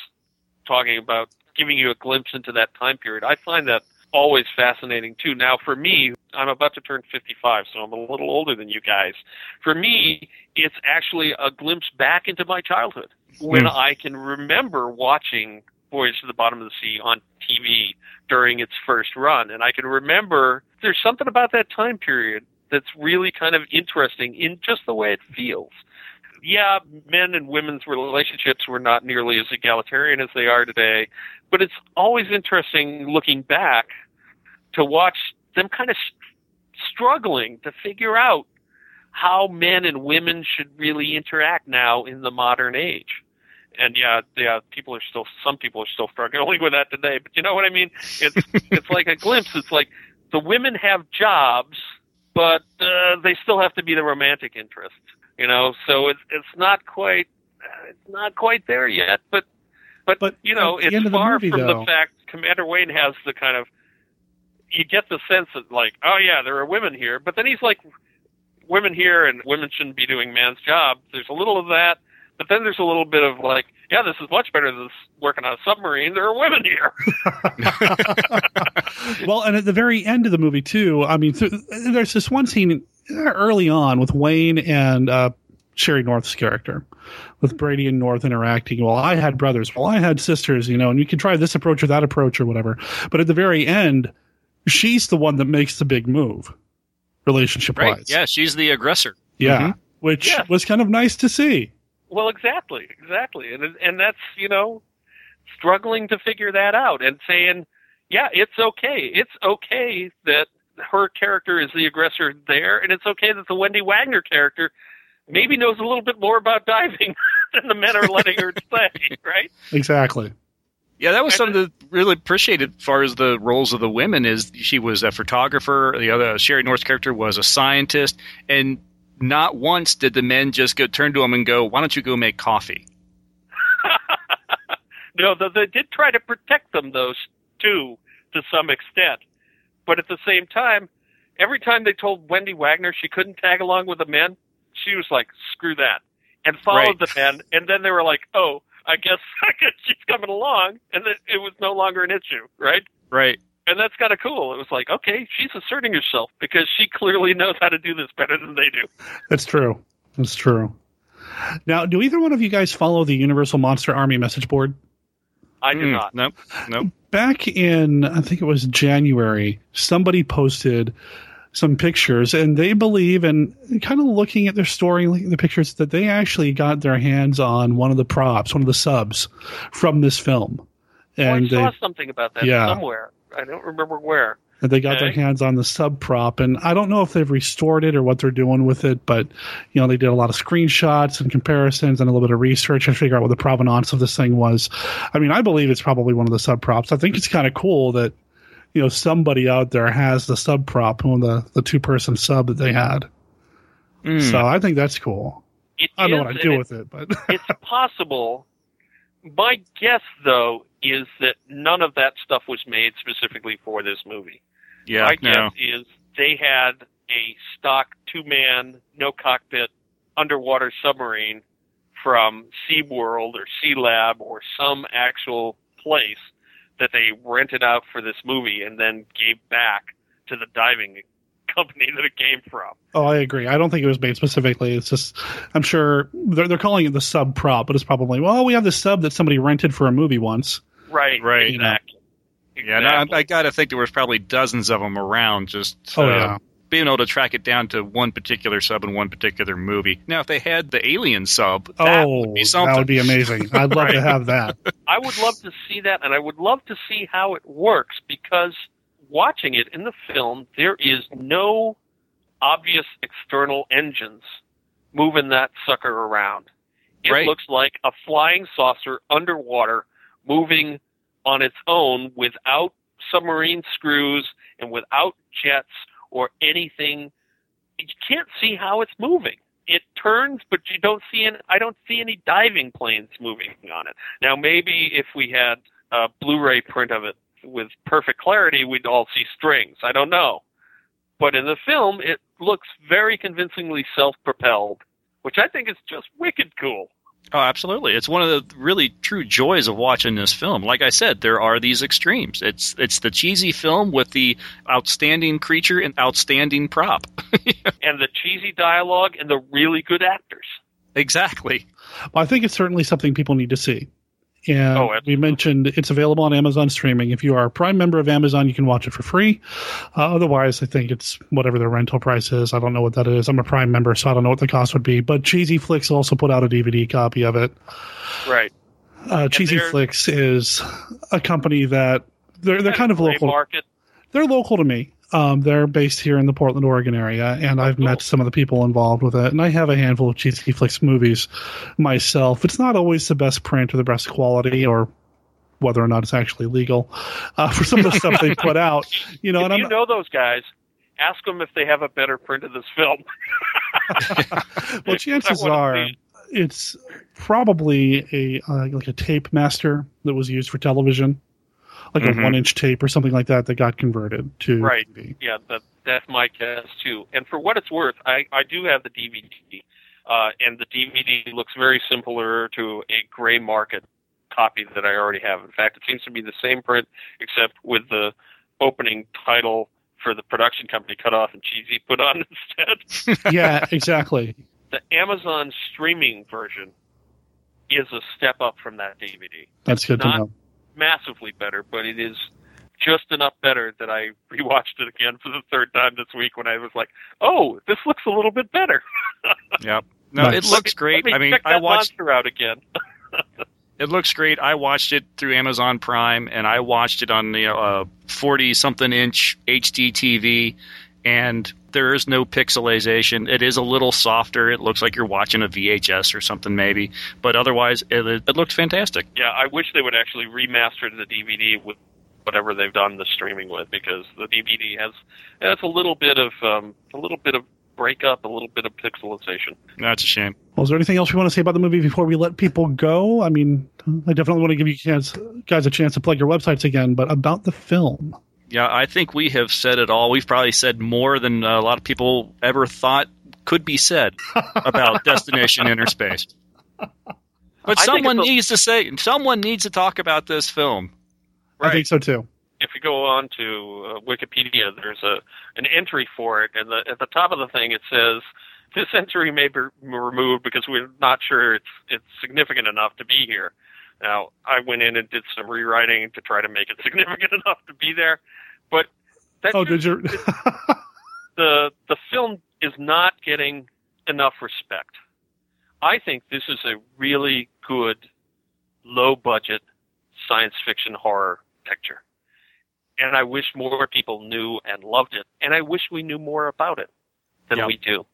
talking about giving you a glimpse into that time period, I find that always fascinating too. Now, for me, I'm about to turn 55, so I'm a little older than you guys. For me, it's actually a glimpse back into my childhood when Mm. I can remember watching Voyage to the Bottom of the Sea on TV during its first run. And I can remember there's something about that time period that's really kind of interesting in just the way it feels. Yeah, men and women's relationships were not nearly as egalitarian as they are today, but it's always interesting looking back to watch them kind of struggling to figure out how men and women should really interact now in the modern age. And yeah, yeah, people are still some people are still struggling only with that today. But you know what I mean? It's it's like a glimpse. It's like the women have jobs, but uh, they still have to be the romantic interest. You know, so it's it's not quite it's not quite there yet. But but, But you know, it's far movie, from though- the fact Commander Wayne has the kind of you get the sense that like, oh yeah, there are women here, but then he's like, women here and women shouldn't be doing man's job. There's a little of that, but then there's a little bit of like, yeah, this is much better than working on a submarine. There are women here. well, and at the very end of the movie too, I mean, th- there's this one scene early on with Wayne and uh, Sheree North's character, with Brady and North interacting. Well, I had brothers. Well, I had sisters. You know, and you can try this approach or that approach or whatever. But at the very end, she's the one that makes the big move, relationship wise. Right. Yeah, she's the aggressor. Yeah, which Yeah. was kind of nice to see. Well, exactly, exactly, and and that's you know, struggling to figure that out and saying, yeah, it's okay. It's okay that her character is the aggressor there, and it's okay that the Wende Wagner character maybe knows a little bit more about diving than the men are letting her say, right? Exactly. Yeah, that was something that really appreciated as far as the roles of the women is she was a photographer, the other Sheree North's character was a scientist, and not once did the men just go turn to him and go, "Why don't you go make coffee?" No, they, did try to protect them, those two, to some extent. But at the same time, every time they told Wende Wagner she couldn't tag along with the men, she was like, screw that. And followed Right. the men. And then they were like, oh, I guess I guess she's coming along, and that it was no longer an issue, right? Right. And that's kind of cool. It was like, okay, she's asserting herself because she clearly knows how to do this better than they do. That's true. That's true. Now, do either one of you guys follow the Universal Monster Army message board? I do mm, not. Nope. Nope. Back in, I think it was January, somebody posted some pictures, and they believe, and kind of looking at their story, the pictures, that they actually got their hands on one of the props, one of the subs from this film. And oh, I saw they, something about that Yeah. somewhere. I don't remember where. and they got their hands on the sub prop, and I don't know if they've restored it or what they're doing with it, but you know they did a lot of screenshots and comparisons and a little bit of research to figure out what the provenance of this thing was. I mean, I believe it's probably one of the sub props. I think it's kind of cool that you know somebody out there has the sub prop, of the the two person sub that they had. Mm. So I think that's cool. It I don't know what I'd do with it, but it's possible. My guess, though, is that none of that stuff was made specifically for this movie. Yeah. My no. guess is they had a stock two man, no cockpit underwater submarine from SeaWorld or Sea Lab or some actual place that they rented out for this movie and then gave back to the diving company that it came from. Oh, I agree. I don't think it was made specifically. It's just, I'm sure they're, they're calling it the sub prop, but it's probably, well, we have this sub that somebody rented for a movie once. Right. Right. Exactly. Yeah, and I, I got to think there was probably dozens of them around. Just Oh, uh, yeah. being able to track it down to one particular sub in one particular movie. Now, if they had the Alien sub, that oh, would be something. that would be amazing. I'd love to have that. I would love to see that, and I would love to see how it works because watching it in the film, there is no obvious external engines moving that sucker around. It Right. looks like a flying saucer underwater moving on its own without submarine screws and without jets or anything. You can't see how it's moving. It turns, but you don't see any. I don't see any diving planes moving on it. Now, maybe if we had a Blu-ray print of it with perfect clarity, we'd all see strings. I don't know, but in the film, it looks very convincingly self-propelled, which I think is just wicked cool. Oh, absolutely! It's one of the really true joys of watching this film. Like I said, there are these extremes. It's it's the cheesy film with the outstanding creature and outstanding prop. and the cheesy dialogue and the really good actors. exactly. Well, I think it's certainly something people need to see. And Oh, we mentioned it's available on Amazon streaming. If you are a Prime member of Amazon, you can watch it for free. Uh, otherwise, I think it's whatever the rental price is. I don't know what that is. I'm a Prime member, so I don't know what the cost would be. But Cheesy Flicks also put out a DVD copy of it. Right. Uh, Cheesy Flicks is a company that they're they're kind of local. market. They're local to me. Um, they're based here in the Portland, Oregon area, and I've met some of the people involved with it. And I have a handful of Cheesy Flicks movies myself. It's not always the best print or the best quality, or whether or not it's actually legal uh, for some of the stuff they put out. You know, if and I'm you know those guys, ask them if they have a better print of this film. well, chances are it's probably a uh, like a tape master that was used for television, like Mhm. a one inch tape or something like that that got converted to right. TV. Yeah, that, that's my guess too. And for what it's worth, I, I do have the DVD, uh, and the DVD looks very similar to a gray market copy that I already have. In fact, it seems to be the same print except with the opening title for the production company cut off and cheesy put on instead. yeah, exactly. the Amazon streaming version is a step up from that DVD. That's good to know. Massively better, but it is just enough better that I rewatched it again for the third time this week when I was like, "Oh, this looks a little bit better." Yep. No, Nice. it looks great. me I mean, I watched monster out again. It looks great. I watched it through Amazon Prime, and I watched it on the uh, forty something inch HD TV, and there is no pixelization. It is a little softer. It looks like you're watching a VHS or something, maybe, but otherwise, it, it looked fantastic. yeah, I wish they would actually remaster the DVD with whatever they've done the streaming with because the DVD has has a little bit of um, a little bit of breakup, a little bit of pixelization. That's a shame. Well, is there anything else we want to say about the movie before we let people go? I mean, I definitely want to give you chance, guys a chance to plug your websites again, but about the film. Yeah, I think we have said it all. We've probably said more than a lot of people ever thought could be said about Destination Inner Space. But I someone needs to say, someone needs to talk about this film. I think so too. if you go on to uh, Wikipedia, there's a an entry for it, and the, at the top of the thing it says this entry may be removed because we're not sure it's it's significant enough to be here. Now, I went in and did some rewriting to try to make it significant enough to be there, but that Oh, did you? the the film is not getting enough respect. I think this is a really good low budget science fiction horror picture. And I wish more people knew and loved it. And I wish we knew more about it than Yep. we do.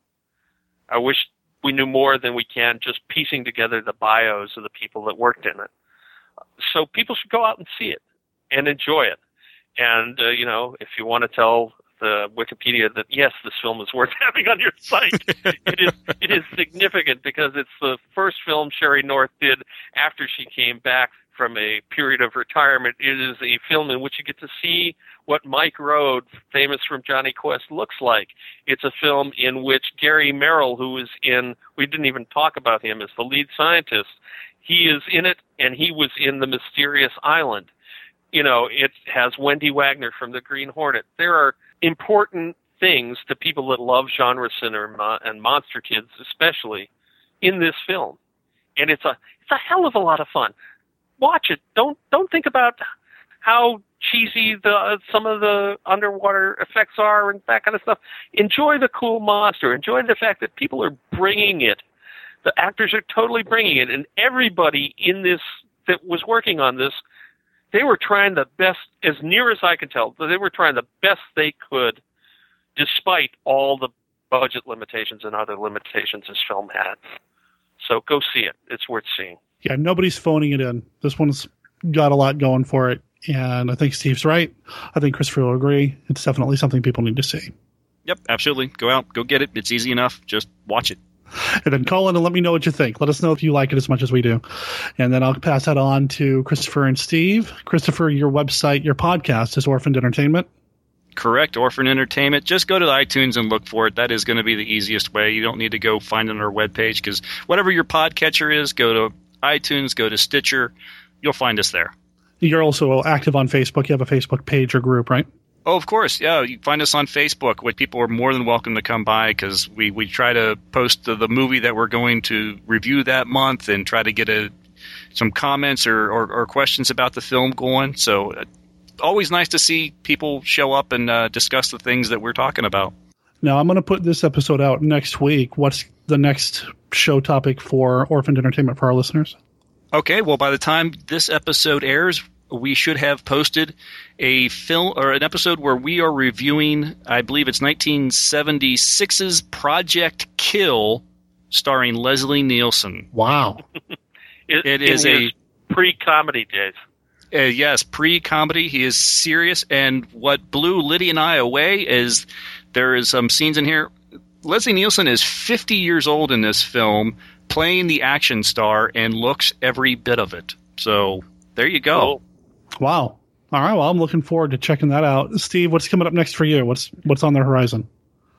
I wish we knew more than we can just piecing together the bios of the people that worked in it. So people should go out and see it and enjoy it. And uh, you know, if you want to tell the Wikipedia that yes, this film is worth having on your site, it is it is significant because it's the first film Sheree North did after she came back from a period of retirement. It is a film in which you get to see what Mike Road, famous from Jonny Quest, looks like. It's a film in which Gary Merrill, who is in, we didn't even talk about him as the lead scientist, he is in it and he was in The Mysterious Island. You know, it has Wende Wagner from The Green Hornet. There are important things to people that love genre cinema and monster kids especially in this film. And it's a it's a hell of a lot of fun. Watch it. Don't don't think about how cheesy the some of the underwater effects are and that kind of stuff. Enjoy the cool monster. Enjoy the fact that people are bringing it. The actors are totally bringing it, and everybody in this that was working on this, they were trying the best, as near as I can tell, they were trying the best they could, despite all the budget limitations and other limitations this film had. So go see it. It's worth seeing. Yeah, nobody's phoning it in. This one's got a lot going for it. And I think Steve's right. I think Christopher will agree. It's definitely something people need to see. Yep, absolutely. Go out, go get it. It's easy enough. Just watch it. And then call in and let me know what you think. Let us know if you like it as much as we do. And then I'll pass that on to Christopher and Steve. Christopher, your website, your podcast is Orphaned Entertainment. Correct, Orphan Entertainment. Just go to iTunes and look for it. That is going to be the easiest way. You don't need to go find it on our webpage because whatever your podcatcher is, go to iTunes, go to Stitcher. You'll find us there. You're also active on Facebook. You have a Facebook page or group, right? Oh, of course. Yeah, you find us on Facebook. Which people are more than welcome to come by because we, we try to post the, the movie that we're going to review that month and try to get a some comments or, or, or questions about the film going. So, uh, always nice to see people show up and uh, discuss the things that we're talking about. Now, I'm going to put this episode out next week. What's the next show topic for Orphaned Entertainment for our listeners? Okay, well, by the time this episode airs, we should have posted a film or an episode where we are reviewing, I believe it's 1976's Project Kill, starring Leslie Nielsen. Wow. It, It is a- pre-comedy days. Uh, yes, pre comedy. He is serious. And what blew Liddy and I away is there is some scenes in here. Leslie Nielsen is 50 years old in this film, playing the action star, and looks every bit of it. So there you go. Wow. All right. Well, I'm looking forward to checking that out. Steve, what's coming up next for you? What's what's on the horizon?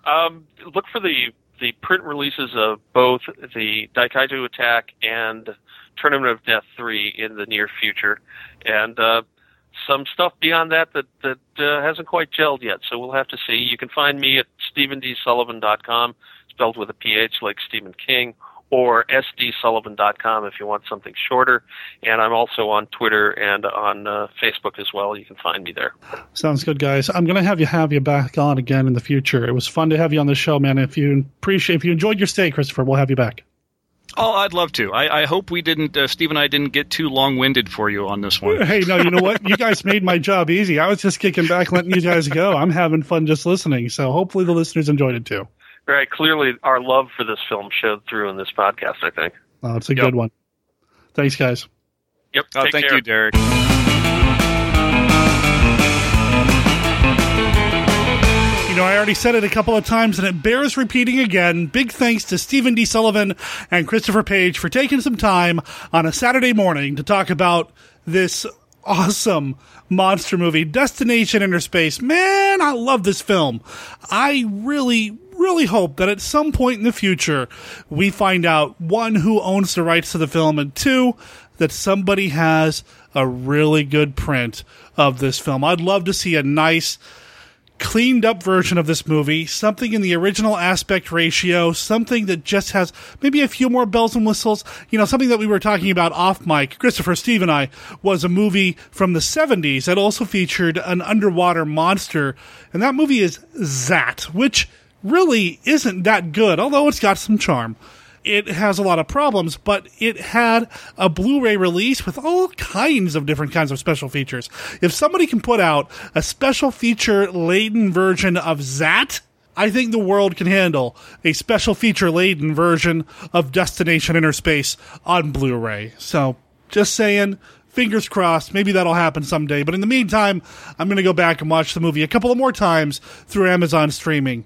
Um, look for the the print releases of both the Daikaiju Attack and Tournament of Death three in the near future, and uh, some stuff beyond that that that uh, hasn't quite gelled yet. So we'll have to see. You can find me at stephendsullivan.com, spelled with a ph like Stephen King, or sdsullivan.com if you want something shorter. And I'm also on Twitter and on uh, Facebook as well. You can find me there. Sounds good, guys. I'm going to have you have you back on again in the future. It was fun to have you on the show, man. If you appreciate, if you enjoyed your stay, Christopher, we'll have you back. Oh, I'd love to. I, I hope we didn't, uh, Steve and I didn't get too long winded for you on this one. Hey, no, you know what? You guys made my job easy. I was just kicking back, letting you guys go. I'm having fun just listening. So hopefully the listeners enjoyed it too. Very clearly, our love for this film showed through in this podcast. I think. Oh, it's a good one. Thanks, guys. Yep. Oh, take thank care. you, Derek. Know, I already said it a couple of times and it bears repeating again. Big thanks to Stephen D. Sullivan and Christopher Page for taking some time on a Saturday morning to talk about this awesome monster movie, Destination Inner Space. Man, I love this film. I really really hope that at some point in the future we find out one who owns the rights to the film and two that somebody has a really good print of this film. I'd love to see a nice cleaned up version of this movie, something in the original aspect ratio, something that just has maybe a few more bells and whistles. You know, something that we were talking about off mic, Christopher, Steve, and I, was a movie from the 70s that also featured an underwater monster. And that movie is Zaat, which really isn't that good, although it's got some charm it has a lot of problems, but it had a Blu-ray release with all kinds of different kinds of special features. If somebody can put out a special feature laden version of Zaat, I think the world can handle a special feature laden version of Destination Inner Space on Blu-ray. So, just saying, fingers crossed, maybe that'll happen someday. But in the meantime, I'm going to go back and watch the movie a couple of more times through Amazon streaming.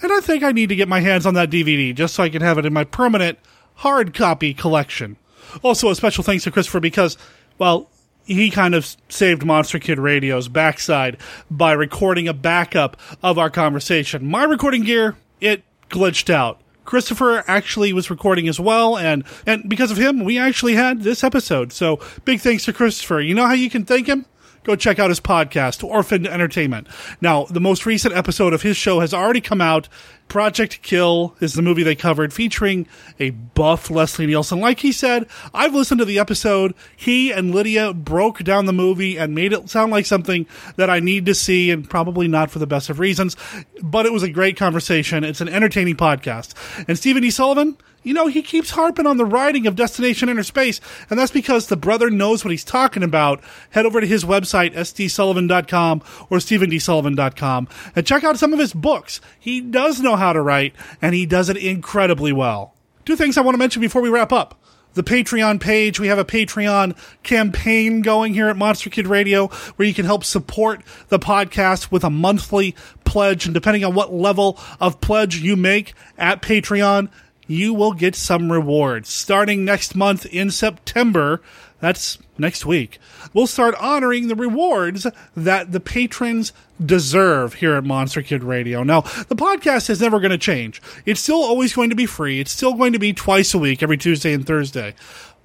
And I think I need to get my hands on that DVD just so I can have it in my permanent hard copy collection. Also, a special thanks to Christopher because, well, he kind of saved Monster Kid Radio's backside by recording a backup of our conversation. My recording gear, it glitched out. Christopher actually was recording as well, and, and because of him, we actually had this episode. So big thanks to Christopher. You know how you can thank him? Go check out his podcast, Orphaned Entertainment. Now, the most recent episode of his show has already come out. Project Kill is the movie they covered featuring a buff Leslie Nielsen. Like he said, I've listened to the episode. He and Lydia broke down the movie and made it sound like something that I need to see and probably not for the best of reasons. But it was a great conversation. It's an entertaining podcast. And Stephen D. Sullivan, you know, he keeps harping on the writing of Destination Inner Space, and that's because the brother knows what he's talking about. Head over to his website, sdsullivan.com or stephendsullivan.com, and check out some of his books. He does know how to write, and he does it incredibly well. Two things I want to mention before we wrap up the Patreon page. We have a Patreon campaign going here at Monster Kid Radio where you can help support the podcast with a monthly pledge. And depending on what level of pledge you make at Patreon, you will get some rewards. Starting next month in September, that's next week, we'll start honoring the rewards that the patrons deserve here at Monster Kid Radio. Now, the podcast is never going to change. It's still always going to be free. It's still going to be twice a week, every Tuesday and Thursday.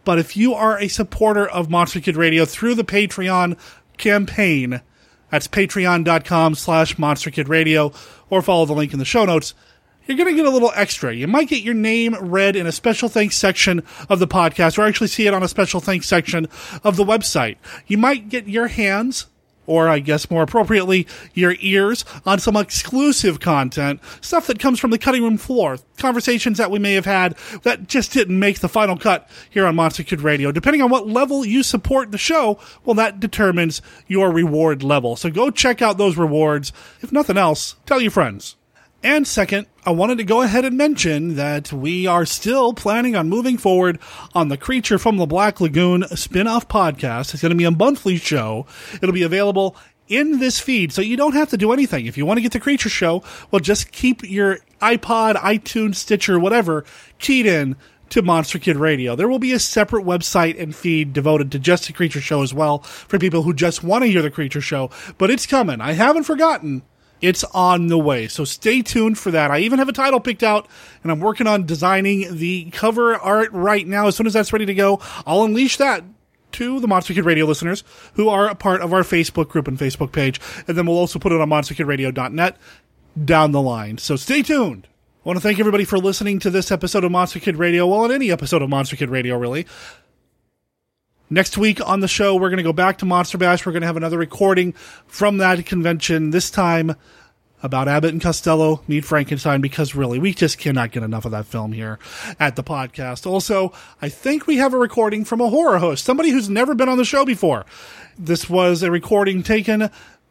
But if you are a supporter of Monster Kid Radio through the Patreon campaign, that's patreon.com slash Monster Kid Radio, or follow the link in the show notes you're going to get a little extra. You might get your name read in a special thanks section of the podcast, or actually see it on a special thanks section of the website. You might get your hands, or I guess more appropriately, your ears on some exclusive content, stuff that comes from the cutting room floor, conversations that we may have had that just didn't make the final cut here on Monster Kid Radio. Depending on what level you support the show, well, that determines your reward level. So go check out those rewards. If nothing else, tell your friends. And second, I wanted to go ahead and mention that we are still planning on moving forward on the Creature from the Black Lagoon spin-off podcast. It's going to be a monthly show. It'll be available in this feed, so you don't have to do anything. If you want to get the Creature Show, well, just keep your iPod, iTunes, Stitcher, whatever, keyed in to Monster Kid Radio. There will be a separate website and feed devoted to just the Creature Show as well for people who just want to hear the Creature Show, but it's coming. I haven't forgotten it's on the way. So stay tuned for that. I even have a title picked out and I'm working on designing the cover art right now. As soon as that's ready to go, I'll unleash that to the Monster Kid Radio listeners who are a part of our Facebook group and Facebook page. And then we'll also put it on monsterkidradio.net down the line. So stay tuned. I want to thank everybody for listening to this episode of Monster Kid Radio. Well, on any episode of Monster Kid Radio, really. Next week on the show, we're going to go back to Monster Bash. We're going to have another recording from that convention, this time about Abbott and Costello Meet Frankenstein, because really, we just cannot get enough of that film here at the podcast. Also, I think we have a recording from a horror host, somebody who's never been on the show before. This was a recording taken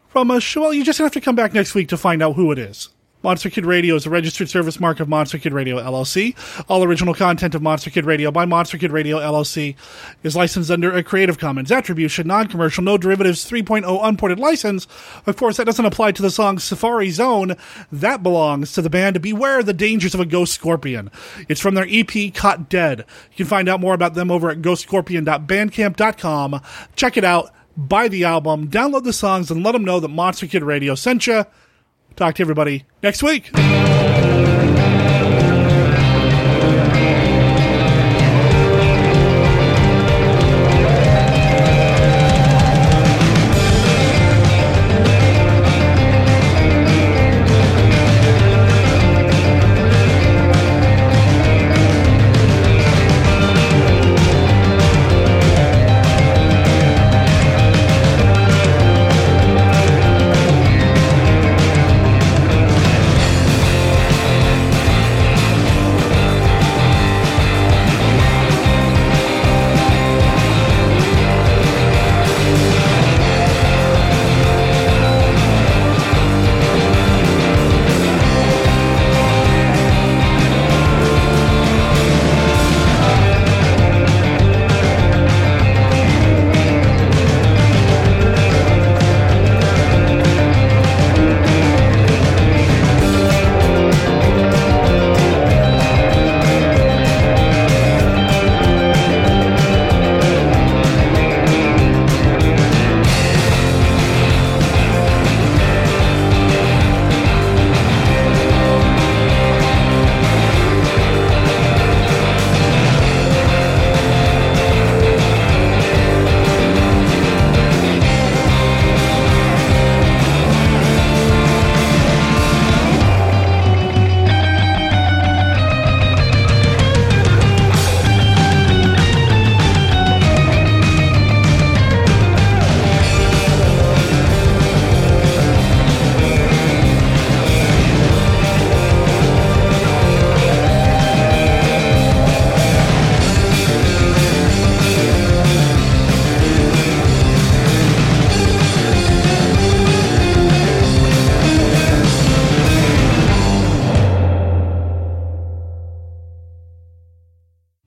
from a show. Well, you just have to come back next week to find out who it is. Monster Kid Radio is a registered service mark of Monster Kid Radio LLC. All original content of Monster Kid Radio by Monster Kid Radio LLC is licensed under a Creative Commons Attribution, Non-Commercial, No Derivatives 3.0 Unported license. Of course, that doesn't apply to the song Safari Zone. That belongs to the band Beware the Dangers of a Ghost Scorpion. It's from their EP Caught Dead. You can find out more about them over at ghostscorpion.bandcamp.com. Check it out, buy the album, download the songs, and let them know that Monster Kid Radio sent you. Talk to everybody next week.